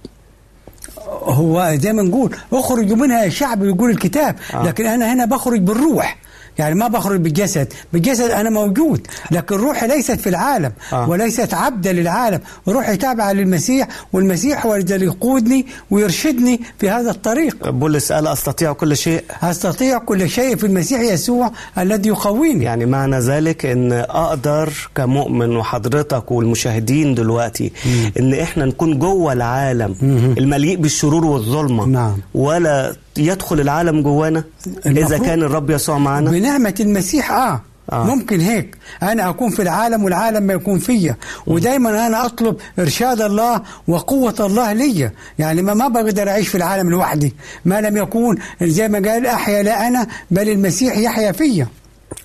هو زي ما نقول اخرجوا منها يا شعب يقول الكتاب.
آه.
لكن أنا هنا بخرج بالروح. يعني ما بخرج بالجسد. بالجسد أنا موجود لكن روحي ليست في العالم
آه.
وليست عبدا للعالم. روحي تابعة للمسيح والمسيح هو الذي يقودني ويرشدني في هذا الطريق.
بولس قال أستطيع كل شيء؟
أستطيع كل شيء في المسيح يسوع الذي يقويني.
يعني معنى ذلك إن أقدر كمؤمن وحضرتك والمشاهدين دلوقتي إن إحنا نكون جوه العالم المليء بالشرور والظلمة
نعم.
ولا يدخل العالم جوانا؟
إذا
كان الرب يسوع معنا؟
بنعمة المسيح آه.
آه.
آه. ممكن هيك. أنا أكون في العالم والعالم ما يكون فيا. ودايما أنا أطلب إرشاد الله وقوة الله لي يعني ما, ما بقدر أعيش في العالم لوحدي. ما لم يكون زي ما قال أحيا لا أنا بل المسيح يحيا فيا.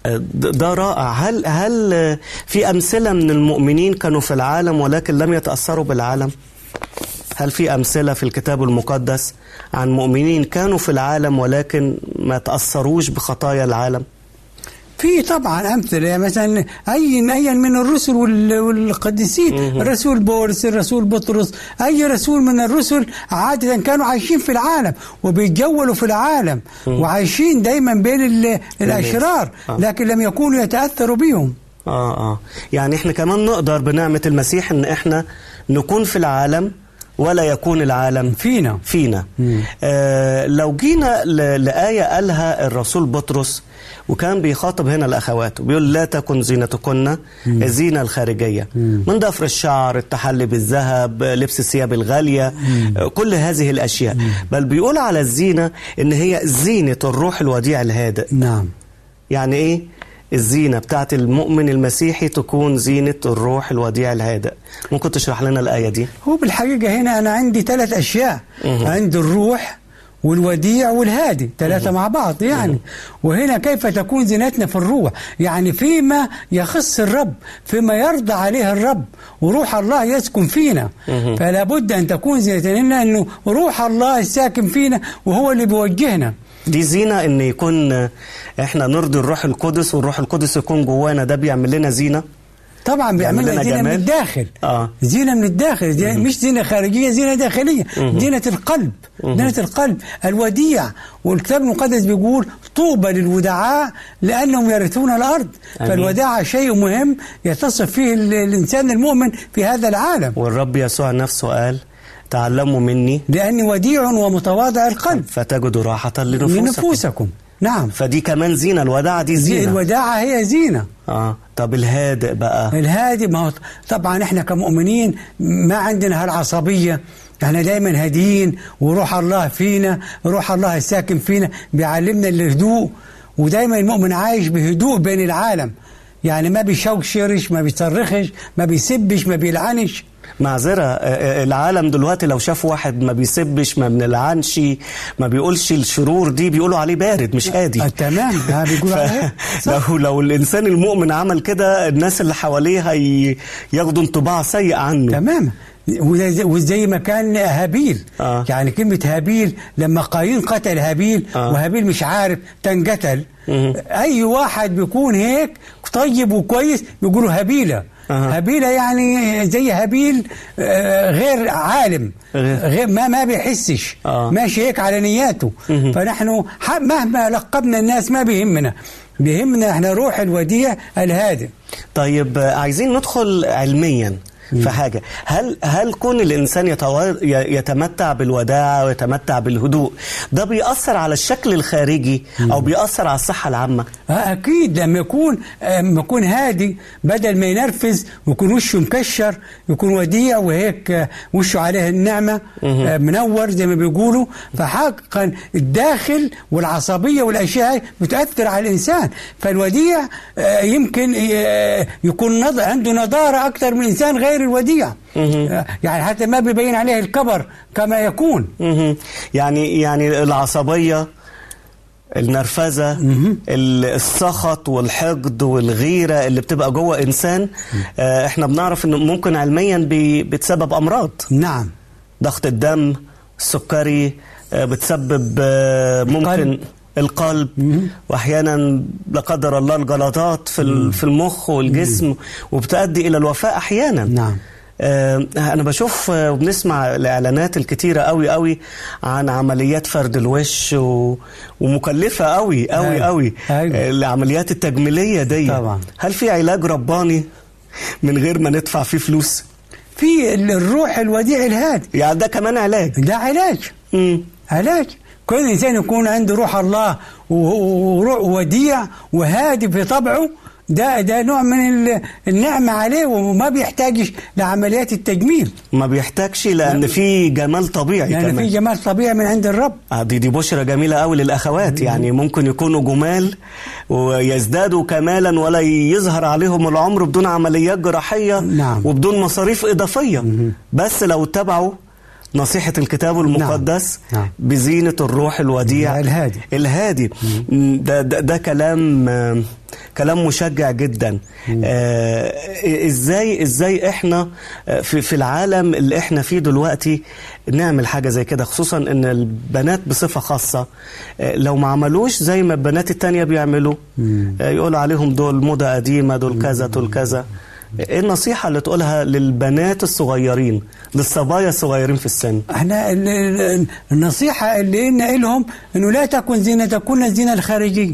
ده ده رائع. هل هل في أمثلة من المؤمنين كانوا في العالم ولكن لم يتأثروا بالعالم؟ هل في أمثلة في الكتاب المقدس عن مؤمنين كانوا في العالم ولكن ما تأثروش بخطايا العالم؟
في طبعا أمثلة يعني مثلا أي أي من الرسل وال- والقديسين الرسول بولس الرسول بطرس أي رسول من الرسل عادة كانوا عايشين في العالم وبيتجولوا في العالم وعايشين دايما بين ال- الأشرار
آه.
لكن لم يكونوا يتأثروا بهم.
آه آه. يعني إحنا كمان نقدر بنعمة المسيح إن إحنا نكون في العالم ولا يكون العالم
فينا.
فينا. آه لو جينا لآية قالها الرسول بطرس وكان بيخاطب هنا الأخوات وبيقول لا تكن زينتكن الزينة الخارجية. من ضفر الشعر التحلي بالذهب لبس الثياب الغالية آه، كل هذه الأشياء. بل بيقول على الزينة إن هي زينة الروح الوديع الهادئ.
نعم.
يعني إيه؟ الزينة بتاعت المؤمن المسيحي تكون زينة الروح الوديع الهادئ. ممكن تشرح لنا الآية دي؟
هو بالحقيقة هنا أنا عندي ثلاث أشياء. عندي الروح والوديع والهادي ثلاثة مع بعض يعني. وهنا كيف تكون زينتنا في الروح؟ يعني فيما يخص الرب فيما يرضى عليه الرب وروح الله يسكن فينا. فلا بد أن تكون زينتنا أنه روح الله الساكن فينا وهو اللي بيوجهنا.
دي زينة إن يكون إحنا نرضي الروح القدس والروح القدس يكون جوانا ده بيعمل لنا زينة.
طبعا
بيعمل لنا
زينة من. الداخل.
آه.
زينة من الداخل زي مش زينة خارجية زينة داخلية. زينة القلب زينة القلب. الوديع والكتاب المقدس بيقول طوبى للودعاء لأنهم يرثون الأرض.
آمين.
فالوداعة شيء مهم يتصف فيه ال- الإنسان المؤمن في هذا العالم.
والرب يسوع نفسه قال تعلموا مني
لأني وديع ومتواضع القلب.
فتجدوا راحة لنفوسكم.
لنفوسكم. نعم.
فدي كمان زينة الوداعة دي
زي
زينة.
الوداعة هي زينة.
آه. طب الهادئ بقى.
الهادي ما هو طبعا إحنا كمؤمنين ما عندنا هالعصبية. إحنا دايما هاديين وروح الله فينا روح الله الساكن فينا بيعلمنا الهدوء. ودايما المؤمن عايش بهدوء بين العالم. يعني ما بيشوشرش ما بيصرخش ما بيسبش ما بيلعنش.
معذرة آه، آه، العالم دلوقتي لو شاف واحد ما بيسبش ما بنلعنش ما بيقولش الشرور دي بيقولوا عليه بارد مش هادي
آه تمام ها بيقول عليه.
لو لو الإنسان المؤمن عمل كده الناس اللي حواليه هي ياخدوا انطباع سيء عنه
تمام وزي ما كان هابيل
آه.
يعني كلمة هابيل لما قايين قتل هابيل
آه.
وهابيل مش عارف تنقتل. أي واحد بيكون هيك طيب وكويس بيقولوا هابيلة
أها.
هابيلة يعني زي هابيل آه، غير عالم
غير-
ما ما بيحسش
آه.
ماشي هيك على نياته. فنحن ح- مهما لقبنا الناس ما بيهمنا بيهمنا إحنا روح الوديع الهادئ.
طيب آه، عايزين ندخل علميا. في حاجة. هل هل كون. ي- يتمتع بالوداعة ويتمتع بالهدوء ده بيأثر على الشكل الخارجي أو بيأثر على الصحة العامة؟
آه، أكيد. لما يكون آه، لما يكون هادي بدل ما ينرفز ويكون وشه مكشر يكون وديع وهيك آه، وشه عليه النعمة منور زي ما بيقولوا. فحقا الداخل والعصبية والأشياء هاي بتاثر على الإنسان. فالوديع يمكن يكون عنده نضارة أكثر من إنسان غير الوديع. آه، يعني حتى ما بيبين عليه الكبر كما يكون.
يعني يعني العصبية النرفزة ال- السخط والحقد والغيرة اللي بتبقى جوه إنسان آه، إحنا بنعرف إنه ممكن علميا بي- بتسبب أمراض.
نعم.
ضغط الدم السكري آه، بتسبب آه، ممكن
القلب.
القلب وأحيانا لا قدر الله الجلطات في في المخ والجسم وبتؤدي إلى الوفاه أحيانا
نعم.
آه، أنا بشوف آه، وبنسمع الإعلانات الكتيرة قوي قوي عن عمليات فرد الوش و... ومكلفة قوي قوي
أيوة.
قوي
أيوة.
العمليات التجميلية دي
طبعا.
هل في علاج رباني من غير ما ندفع فيه فلوس
في ال- الروح الوديع الهادي
يعني ده كمان علاج
ده علاج
مم.
علاج كل إنسان يكون عنده روح الله وروح وديع وهادي في طبعه ده ده نوع من ال- النعمة عليه وما بيحتاجش لعمليات التجميل.
ما بيحتاجش لأن في جمال طبيعي
يعني
كمان.
في جمال طبيعي من عند الرب.
آه، دي دي بشرة جميلة قوي للأخوات. يعني ممكن يكونوا جمال ويزدادوا كمالا ولا يظهر عليهم العمر بدون عمليات جراحية
نعم.
وبدون مصاريف إضافية. بس لو اتبعوا نصيحة الكتاب المقدس
نعم.
بزينة الروح الوديع.
الهادي.
الهادي. ده, ده, ده كلام كلام مشجع جدا. آه إزاي إزاي إحنا آه، في في العالم اللي إحنا فيه دلوقتي نعمل حاجة زي كده؟ خصوصا إن البنات بصفة خاصة آه، لو ما عملوش زي ما البنات التانية بيعملوا. آه، يقولوا عليهم دول موضة قديمة دول كذا دول كذا. إيه النصيحة اللي تقولها للبنات الصغيرين للصبايا الصغيرين في السن؟
إحنا ال- ال- النصيحة اللي قلنا لهم إنه لا تكن زينتكن الزينه الخارجيه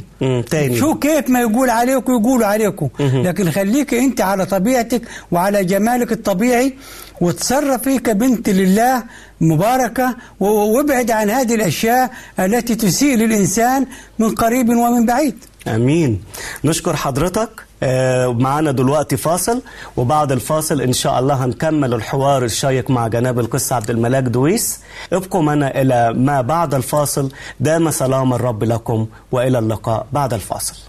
تاني.
شو كيف ما يقول عليكم يقولوا عليكم. لكن خليك أنت على طبيعتك وعلى جمالك الطبيعي وتصرفي كبنت لله مباركة وابعد عن هذه الأشياء التي تسيء للإنسان من قريب ومن بعيد.
آمين. نشكر حضرتك. آه، معانا دلوقتي فاصل وبعد الفاصل إن شاء الله هنكمل الحوار الشيق مع جناب القس عبد الملاك دويس. ابقوا معنا إلى ما بعد الفاصل. دام سلام الرب لكم وإلى اللقاء بعد الفاصل.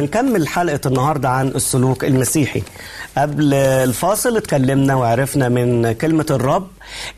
هنكمل حلقة النهاردة عن السلوك المسيحي. قبل الفاصل اتكلمنا وعرفنا من كلمة الرب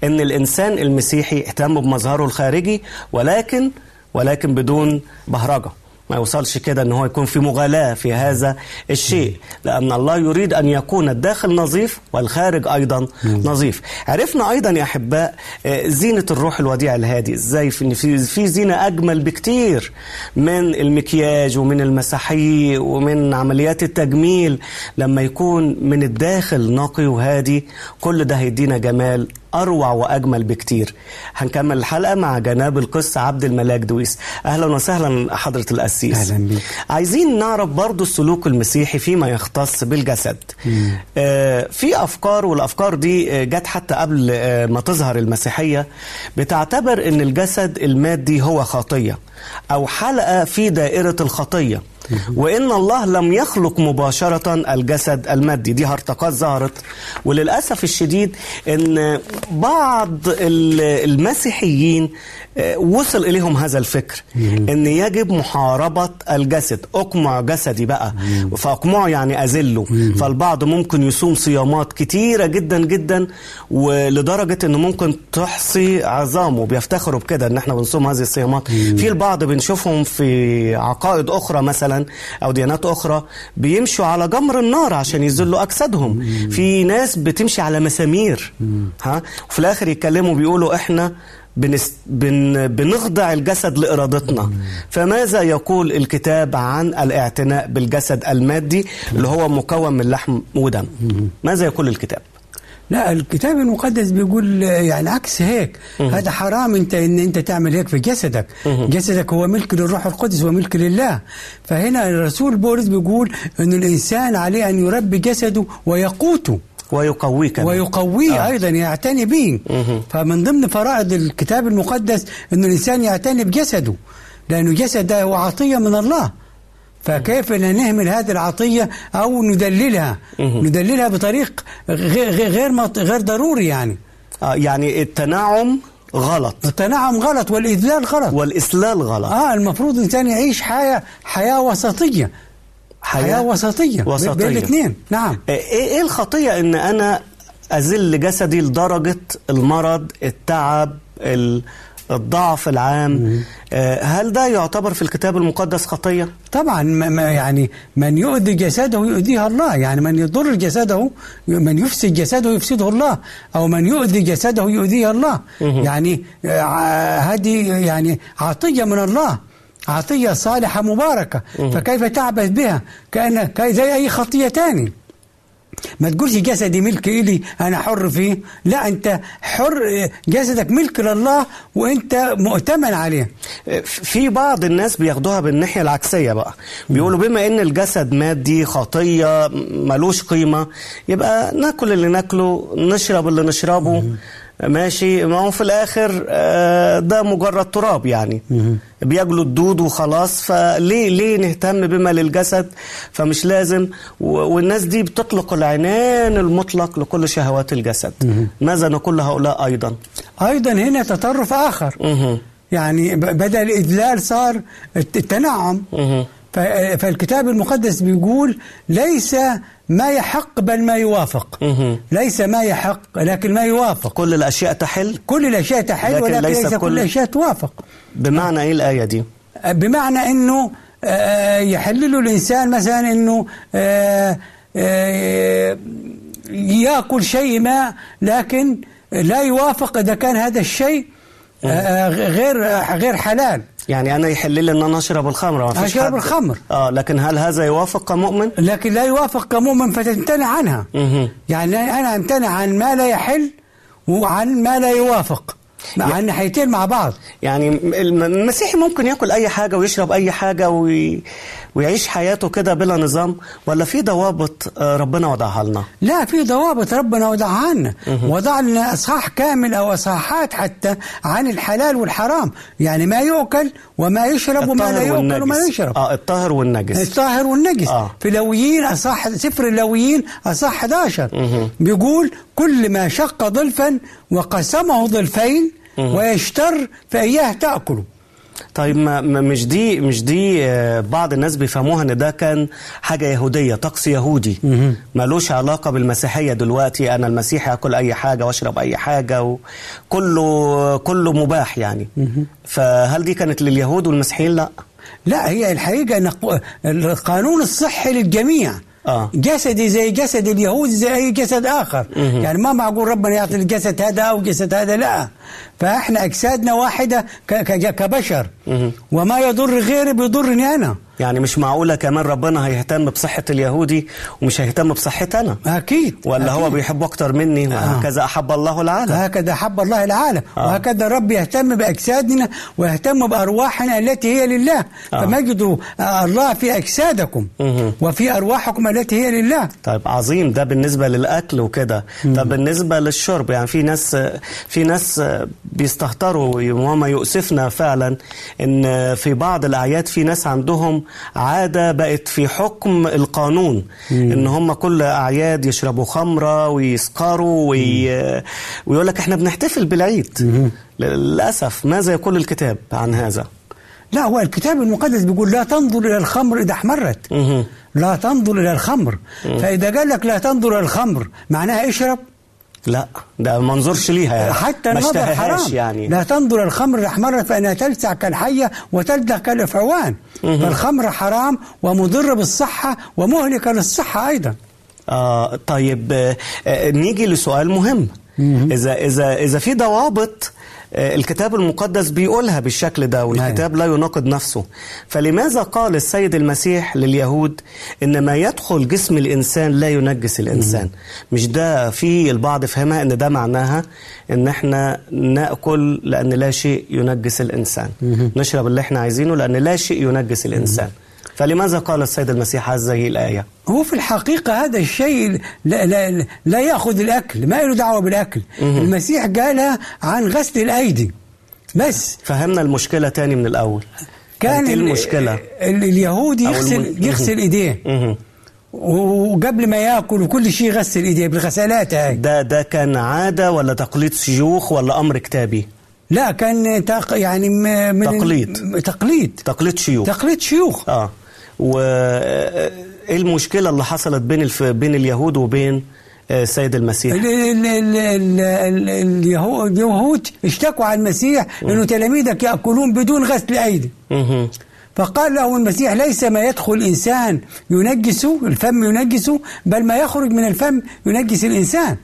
إن الإنسان المسيحي اهتم بمظهره الخارجي ولكن ولكن بدون بهرجة. ما يوصلش كده إن هو يكون في مغالاة في هذا الشيء. لأن الله يريد أن يكون الداخل نظيف والخارج أيضا نظيف. عرفنا أيضا يا أحباء آه، زينة الروح الوديع الهادي. إزاي في إن في في زينة أجمل بكتير من المكياج ومن المساحيق ومن عمليات التجميل. لما يكون من الداخل نقي وهادي كل ده هيدينا جمال أروع وأجمل بكتير. هنكمل الحلقة مع جناب القس عبد الملاك دويس. أهلا وسهلا حضرة القسيس.
أهلا بيك.
عايزين نعرف برضو السلوك المسيحي فيما يختص بالجسد. آه في أفكار والأفكار دي آه، جت حتى قبل آه ما تظهر المسيحية. بتعتبر إن الجسد المادي هو خطيه أو حلقة في دائرة الخطية. وإن الله لم يخلق مباشرة الجسد المادي. دي هرطقات ظهرت. وللأسف الشديد إن بعض ال- المسيحيين وصل إليهم هذا الفكر إن يجب محاربة الجسد أقمع جسدي بقى. فأقمعه يعني أذله. فالبعض ممكن يصوم صيامات كتيرة جدا جدا ولدرجة إنه ممكن تحصي عظامه بيفتخروا بكده إن إحنا بنصوم هذه الصيامات. في البعض بنشوفهم في عقائد أخرى مثلا أو ديانات أخرى بيمشوا على جمر النار عشان يذلوا أجسادهم. في ناس بتمشي على مسامير. ها؟ وفي الآخر يتكلموا بيقولوا إحنا بنس... بن... بنخضع الجسد لإرادتنا. فماذا يقول الكتاب عن الاعتناء بالجسد المادي اللي هو مكون من لحم ودم؟ ماذا يقول الكتاب؟
لا الكتاب المقدس بيقول يعني عكس هيك. هذا حرام انت إن انت تعمل هيك في جسدك. جسدك هو ملك للروح القدس وملك لله. فهنا الرسول بولس بيقول إن الإنسان عليه أن يربي جسده ويقوته.
ويقويه كمان
ويقويه
آه.
آه. أيضا يعتني به فمن ضمن فرائض الكتاب المقدس انه الإنسان يعتني بجسده لأنه جسده هو عطية من الله. فكيف ان نهمل هذه العطية أو ندللها؟ ندللها بطريق غير غير ضروري يعني.
آه يعني التنعم غلط.
التنعم غلط والإذلال غلط.
والإسلال غلط.
آه المفروض الإنسان يعيش حياة حياة وسطية. حياة وسطية
وسطية.
بين الاثنين. نعم.
إيه إيه الخطية إن أنا اذل جسدي لدرجة المرض التعب ال- الضعف العام؟ آه، هل ده يعتبر في الكتاب المقدس خطية؟
طبعا ما يعني من يؤذي جسده يؤذيها الله. يعني من يضر جسده من يفسد جسده يفسده الله. أو من يؤذي جسده يؤذيها الله. يعني آه، هذه يعني عطية من الله. عطيه صالحة مباركة. فكيف تعبث بها؟ كي- زي أي خطية تاني. ما تقولش جسدي ملك إلي أنا حر فيه. لا أنت حر جسدك ملك لله وأنت مؤتمن عليه.
في بعض الناس بياخدوها بالناحية العكسية بقى. بيقولوا بما إن الجسد مادي خطية ملوش قيمة يبقى ناكل اللي ناكله نشرب اللي نشربه. ماشي. ما هو في الآخر آه، ده مجرد تراب يعني. بياكلوا الدود وخلاص. فليه ليه نهتم بما للجسد؟ فمش لازم. والناس دي بتطلق العنان المطلق لكل شهوات الجسد. ماذا نقول لهؤلاء أيضا؟
أيضا هنا تطرف
مهم.
يعني بدل الإذلال صار الت- التنعم. فالكتاب المقدس بيقول ليس ما يحق بل ما يوافق. ليس ما يحق لكن ما يوافق.
كل الأشياء تحل؟
كل الأشياء تحل
لكن
ولكن
ليس
ليس,
كل-
الأشياء توافق.
بمعنى إيه الآية دي؟
بمعنى إنه آه، يحل له الإنسان مثلا إنه آه، آه، يأكل شيء ما لكن لا يوافق إذا كان هذا الشيء آه، غير غير حلال.
يعني أنا يحل لي إن أنا أشرب الخمر ما فيش
أشرب
حد-
الخمر.
آه لكن هل هذا يوافق كمؤمن
لكن لا يوافق كمؤمن فتمتنع عنها
مهم.
يعني أنا أمتنع عن ما لا يحل وعن ما لا يوافق مع ناحيتين مع بعض.
يعني الم- المسيحي ممكن ياكل أي حاجة ويشرب أي حاجة وي... ويعيش حياته كده بلا نظام ولا في ضوابط آه، ربنا وضعها لنا؟
لا في ضوابط ربنا وضعها لنا. وضع لنا إصحاح كامل أو إصحاحات حتى عن الحلال والحرام. يعني ما يؤكل وما يشرب وما لا يؤكل وما
والنجس.
يشرب.
آه الطاهر والنجس.
الطاهر والنجس.
آه.
في لويين اصح سفر اللويين اصح 11 بيقول كل ما شق ضلفا وقسمه ضلفين ويشتر فإياه تأكله.
طيب ما ما- مش دي مش دي آه، بعض الناس بيفهموها إن ده كان حاجة يهودية طقس يهودي. ملوش علاقة بالمسيحية دلوقتي أنا المسيحي أكل أي حاجة وأشرب أي حاجة وكله كله مباح يعني. فهل دي كانت لليهود والمسيحيين؟ لا.
لا هي الحقيقة أن ق- القانون الصحي للجميع.
آه.
جسدي زي جسد اليهود زي أي جسد آخر. يعني ما معقول ربنا يعطي الجسد هذا أو جسد هذا لا. واحدة ك- ك- كبشر. وما يضر غيري بيضرني أنا.
يعني مش معقولة كمان ربنا هيهتم بصحة اليهودي ومش هيهتم بصحتي أنا.
أكيد.
ولا هو
أكيد.
بيحبه أكتر مني وهكذا أحب الله العالم.
هكذا حب الله العالم.
آه.
وهكذا الرب يهتم بأجسادنا ويهتم بأرواحنا التي هي لله.
آه.
فمجدوا آه، الله في أجسادكم
مهم.
وفي أرواحكم التي هي لله.
طيب عظيم. ده بالنسبة للأكل وكده. طب بالنسبة للشرب يعني في ناس في ناس بيستهتروا وما يؤسفنا فعلا إن في بعض الأعياد في ناس عندهم عادة بقت في حكم القانون إن هم كل أعياد يشربوا خمرة ويسكروا وي... ويقول لك إحنا بنحتفل بالعيد. للأسف ماذا يقول الكتاب عن هذا.
لا هو الكتاب المقدس بيقول لا تنظر إلى الخمر إذا احمرت. لا تنظر إلى الخمر. فإذا قال لك لا تنظر إلى الخمر معناها اشرب.
لا ده ما انظرش ليها يعني
حتى
ما
النظر حرام.
يعني.
لا تنظر الخمر احمرت فإنها تلسع كالحية وتلدغ كالأفعوان. فالخمر حرام ومضر بالصحة ومهلكه للصحة أيضا.
آه طيب آه آه نيجي لسؤال مهم. إذا إذا إذا في ضوابط الكتاب المقدس بيقولها بالشكل ده والكتاب لا يناقض نفسه. فلماذا قال السيد المسيح لليهود إن ما يدخل جسم الإنسان لا ينجس الإنسان؟ مش ده في البعض فهمها إن ده معناها إن إحنا نأكل لأن لا شيء ينجس الإنسان؟ نشرب اللي إحنا عايزينه لأن لا شيء ينجس الإنسان. فلماذا قال السيد المسيح هذه الآية؟
هو في الحقيقة هذا الشيء لا, لا, لا يأخذ الأكل ما له دعوة بالأكل. المسيح قالها عن غسل الأيدي. بس.
فهمنا المشكلة تاني من الأول.
كان
إيه
ال-
المشكلة؟
ال- اليهودي
أو
يغسل
الم-
يغسل
إيديه.
وقبل ما يأكل وكل شيء يغسل إيديه بالغسالات هاي.
ده ده كان عادة ولا تقليد شيوخ ولا أمر كتابي؟
لا كان تق يعني من
تقليد.
تقليد.
تقليد شيوخ.
تقليد شيوخ.
آه. و إيه المشكلة اللي حصلت بين الف... بين اليهود وبين آه، السيد المسيح؟
ال- ال- ال- ال- ال- اليهو- اليهود اشتكوا على المسيح إنه تلاميذك يأكلون بدون غسل
أيدي.
فقال له المسيح ليس ما يدخل الإنسان ينجسه الفم ينجسه بل ما يخرج من الفم ينجس الإنسان.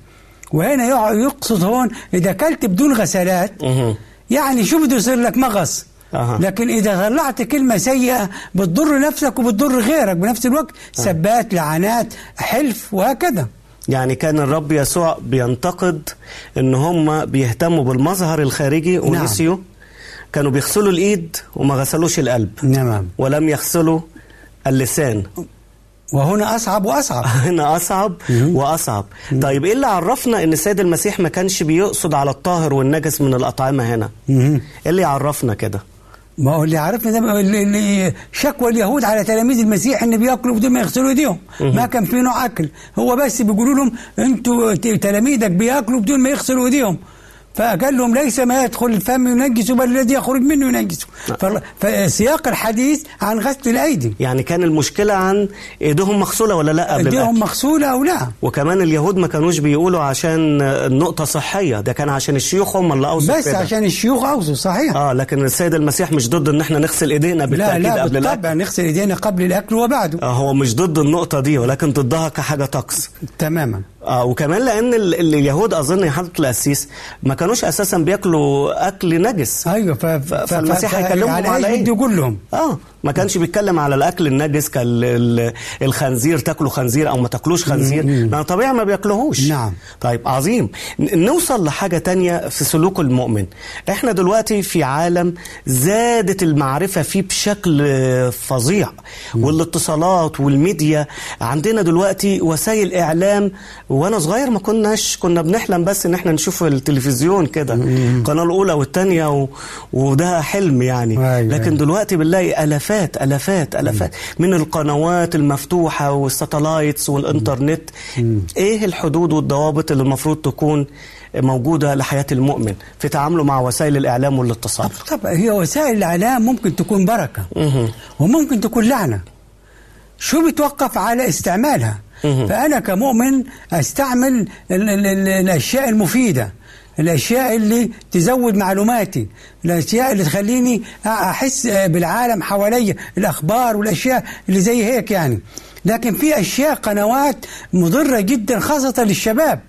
وهنا يقصد هون إذا أكلت بدون غسلات. يعني شو بده يصير لك مغص؟ لكن إذا طلعت كلمة سيئة بتضر نفسك وبتضر غيرك بنفس الوقت سبات لعنات حلف وهكذا.
يعني كان الرب يسوع بينتقد إن هم بيهتموا بالمظهر الخارجي ونسيوا؟ كانوا بيغسلوا الإيد وما غسلوش القلب.
نعم.
ولم يغسلوا اللسان.
وهنا أصعب وأصعب.
هنا أصعب وأصعب. طيب إيه اللي عرفنا إن السيد المسيح ما كانش بيقصد على الطاهر والنجس من الأطعمة هنا. إيه اللي يعرفنا كده؟
ما هو اللي عرفنا ده اللي- شكوى اليهود على تلاميذ المسيح إن بيأكلوا بدون ما يغسلوا إيديهم. ما كان في نوع أكل. هو بس بيقولوا لهم أنتوا تلاميذك بيأكلوا بدون ما يغسلوا إيديهم. فقال لهم ليس ما يدخل الفم ينجس بل الذي يخرج منه ينجسه فال- فسياق الحديث عن غسل الأيدي.
يعني كان المشكلة عن إيديهم مغسولة ولا لا؟ قبل
إيديهم
الأكل؟
مغسولة أو لا؟
وكمان اليهود ما كانوش بيقولوا عشان النقطه صحية. ده كان عشان الشيوخ هم اللي أوصوا
بس
كده.
عشان الشيوخ أوصوا صحيح.
آه لكن السيد المسيح مش ضد إن إحنا نغسل إيدينا
لا
بالتأكيد
لا
قبل
بالطبع نغسل إيدينا قبل الأكل وبعده.
آه هو مش ضد النقطة دي ولكن ضدها كحاجة طقس
تماما.
آه وكمان ال- اليهود أظن يا حضرة القسيس ما كانوش أساسا بياكلوا أكل نجس.
أيوه ف... ف...
فالمسيح هيكلمهم
على
على إيه؟
يقول لهم.
آه ما كانش بيتكلم على الأكل النجس كالخنزير تاكلوا خنزير أو ما تاكلوش خنزير. لأن طبيعي ما بياكلوهوش.
نعم.
طيب عظيم. نوصل لحاجة تانية في سلوك المؤمن. إحنا دلوقتي في عالم زادت المعرفة فيه بشكل فظيع. والاتصالات والميديا. عندنا دلوقتي وسائل إعلام. وأنا صغير ما كناش كنا بنحلم بس إن إحنا نشوف التلفزيون كده. القناة الأولى والثانيه و... وده حلم يعني.
أيوة.
لكن دلوقتي بنلاقي ألافات ألافات ألافات من القنوات المفتوحة والساتلايتس والإنترنت. إيه الحدود والضوابط اللي المفروض تكون موجودة لحياة المؤمن في تعامله مع وسائل الإعلام والاتصال؟
طب هي وسائل الإعلام ممكن تكون بركة. وممكن تكون لعنة. شو بيتوقف على استعمالها؟ فأنا كمؤمن أستعمل ال ال ال الأشياء المفيدة. الأشياء اللي تزود معلوماتي الأشياء اللي تخليني أحس بالعالم حواليا الأخبار والأشياء اللي زي هيك يعني. لكن في أشياء قنوات مضرة جدا خاصة للشباب.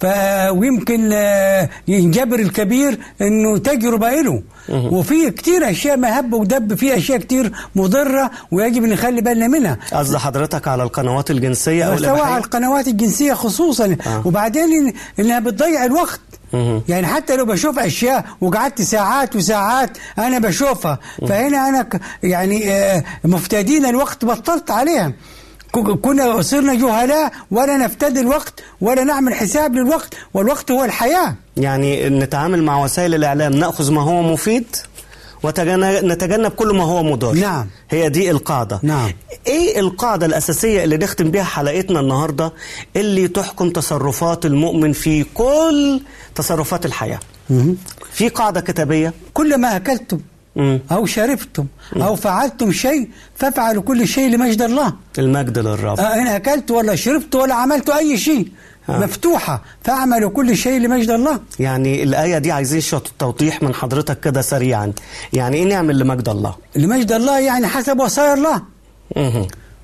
ف ويمكن آه، ينجبر الكبير إنه تجربة له وفي كتير أشياء مهب ودب في أشياء كتير مضرة ويجب أن نخلي بالنا منها.
قصد حضرتك على القنوات الجنسية أو
سواء على القنوات الجنسية خصوصا.
آه.
وبعدين إنها بتضيع الوقت. يعني حتى لو بشوف أشياء وقعدت ساعات وساعات أنا بشوفها فهنا أنا يعني آه، مفتدين الوقت بطلت عليها. كنا صرنا جهلاء ولا نفتدي الوقت ولا نعمل حساب للوقت والوقت هو الحياة.
يعني نتعامل مع وسائل الإعلام نأخذ ما هو مفيد؟ ونتجنب كل ما هو مضر.
نعم.
هي دي القاعدة.
نعم.
إيه القاعدة الأساسية اللي نختم بيها حلقتنا النهارده؟ اللي تحكم تصرفات المؤمن في كل تصرفات الحياة. في قاعدة كتابية.
كلما أكلتم
مم.
أو شربتم أو فعلتم شيء فافعلوا كل شيء لمجد الله.
المجد للرب.
آه، إن أكلت ولا شربت ولا عملت أي شيء.
آه.
مفتوحة. فاعملوا كل شيء لمجد الله.
يعني الآية دي عايزين شوية توضيح من حضرتك كده سريعا. يعني إيه نعمل لمجد الله؟
لمجد الله يعني حسب وصايا الله.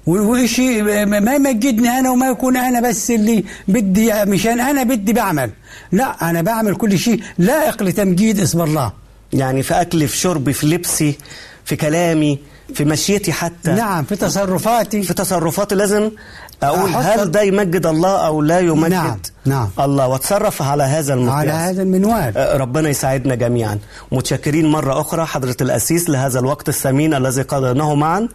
وشيء ما يمجدني أنا وما يكون أنا بس اللي بدي مشان أنا بدي بعمل. لا أنا بعمل كل شيء لائق لتمجيد اسم الله.
يعني في أكلي في شربي في لبسي في كلامي في مشيتي حتى.
نعم في تصرفاتي.
في تصرفاتي لازم أقول
أحط-
هل ده يمجد الله أو لا يمجد؟
نعم، نعم.
الله واتصرف على هذا المقياس.
على هذا المنوال.
آه، ربنا يساعدنا جميعا. متشكرين مرة أخرى حضرة الأسيس لهذا الوقت الثمين الذي قضيناه معا.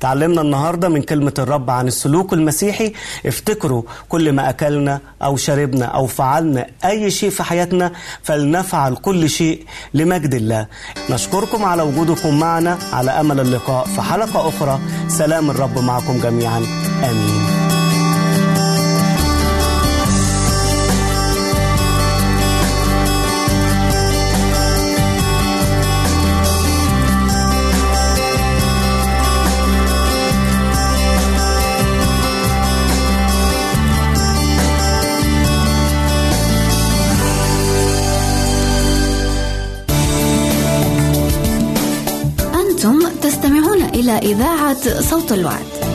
تعلمنا النهاردة من كلمة الرب عن السلوك المسيحي. افتكروا كل ما أكلنا أو شربنا أو فعلنا أي شيء في حياتنا فلنفعل كل شيء لمجد الله. نشكركم على وجودكم معنا. على أمل اللقاء في حلقة أخرى. سلام الرب معكم جميعا. آمين
إذاعة صوت الوعد.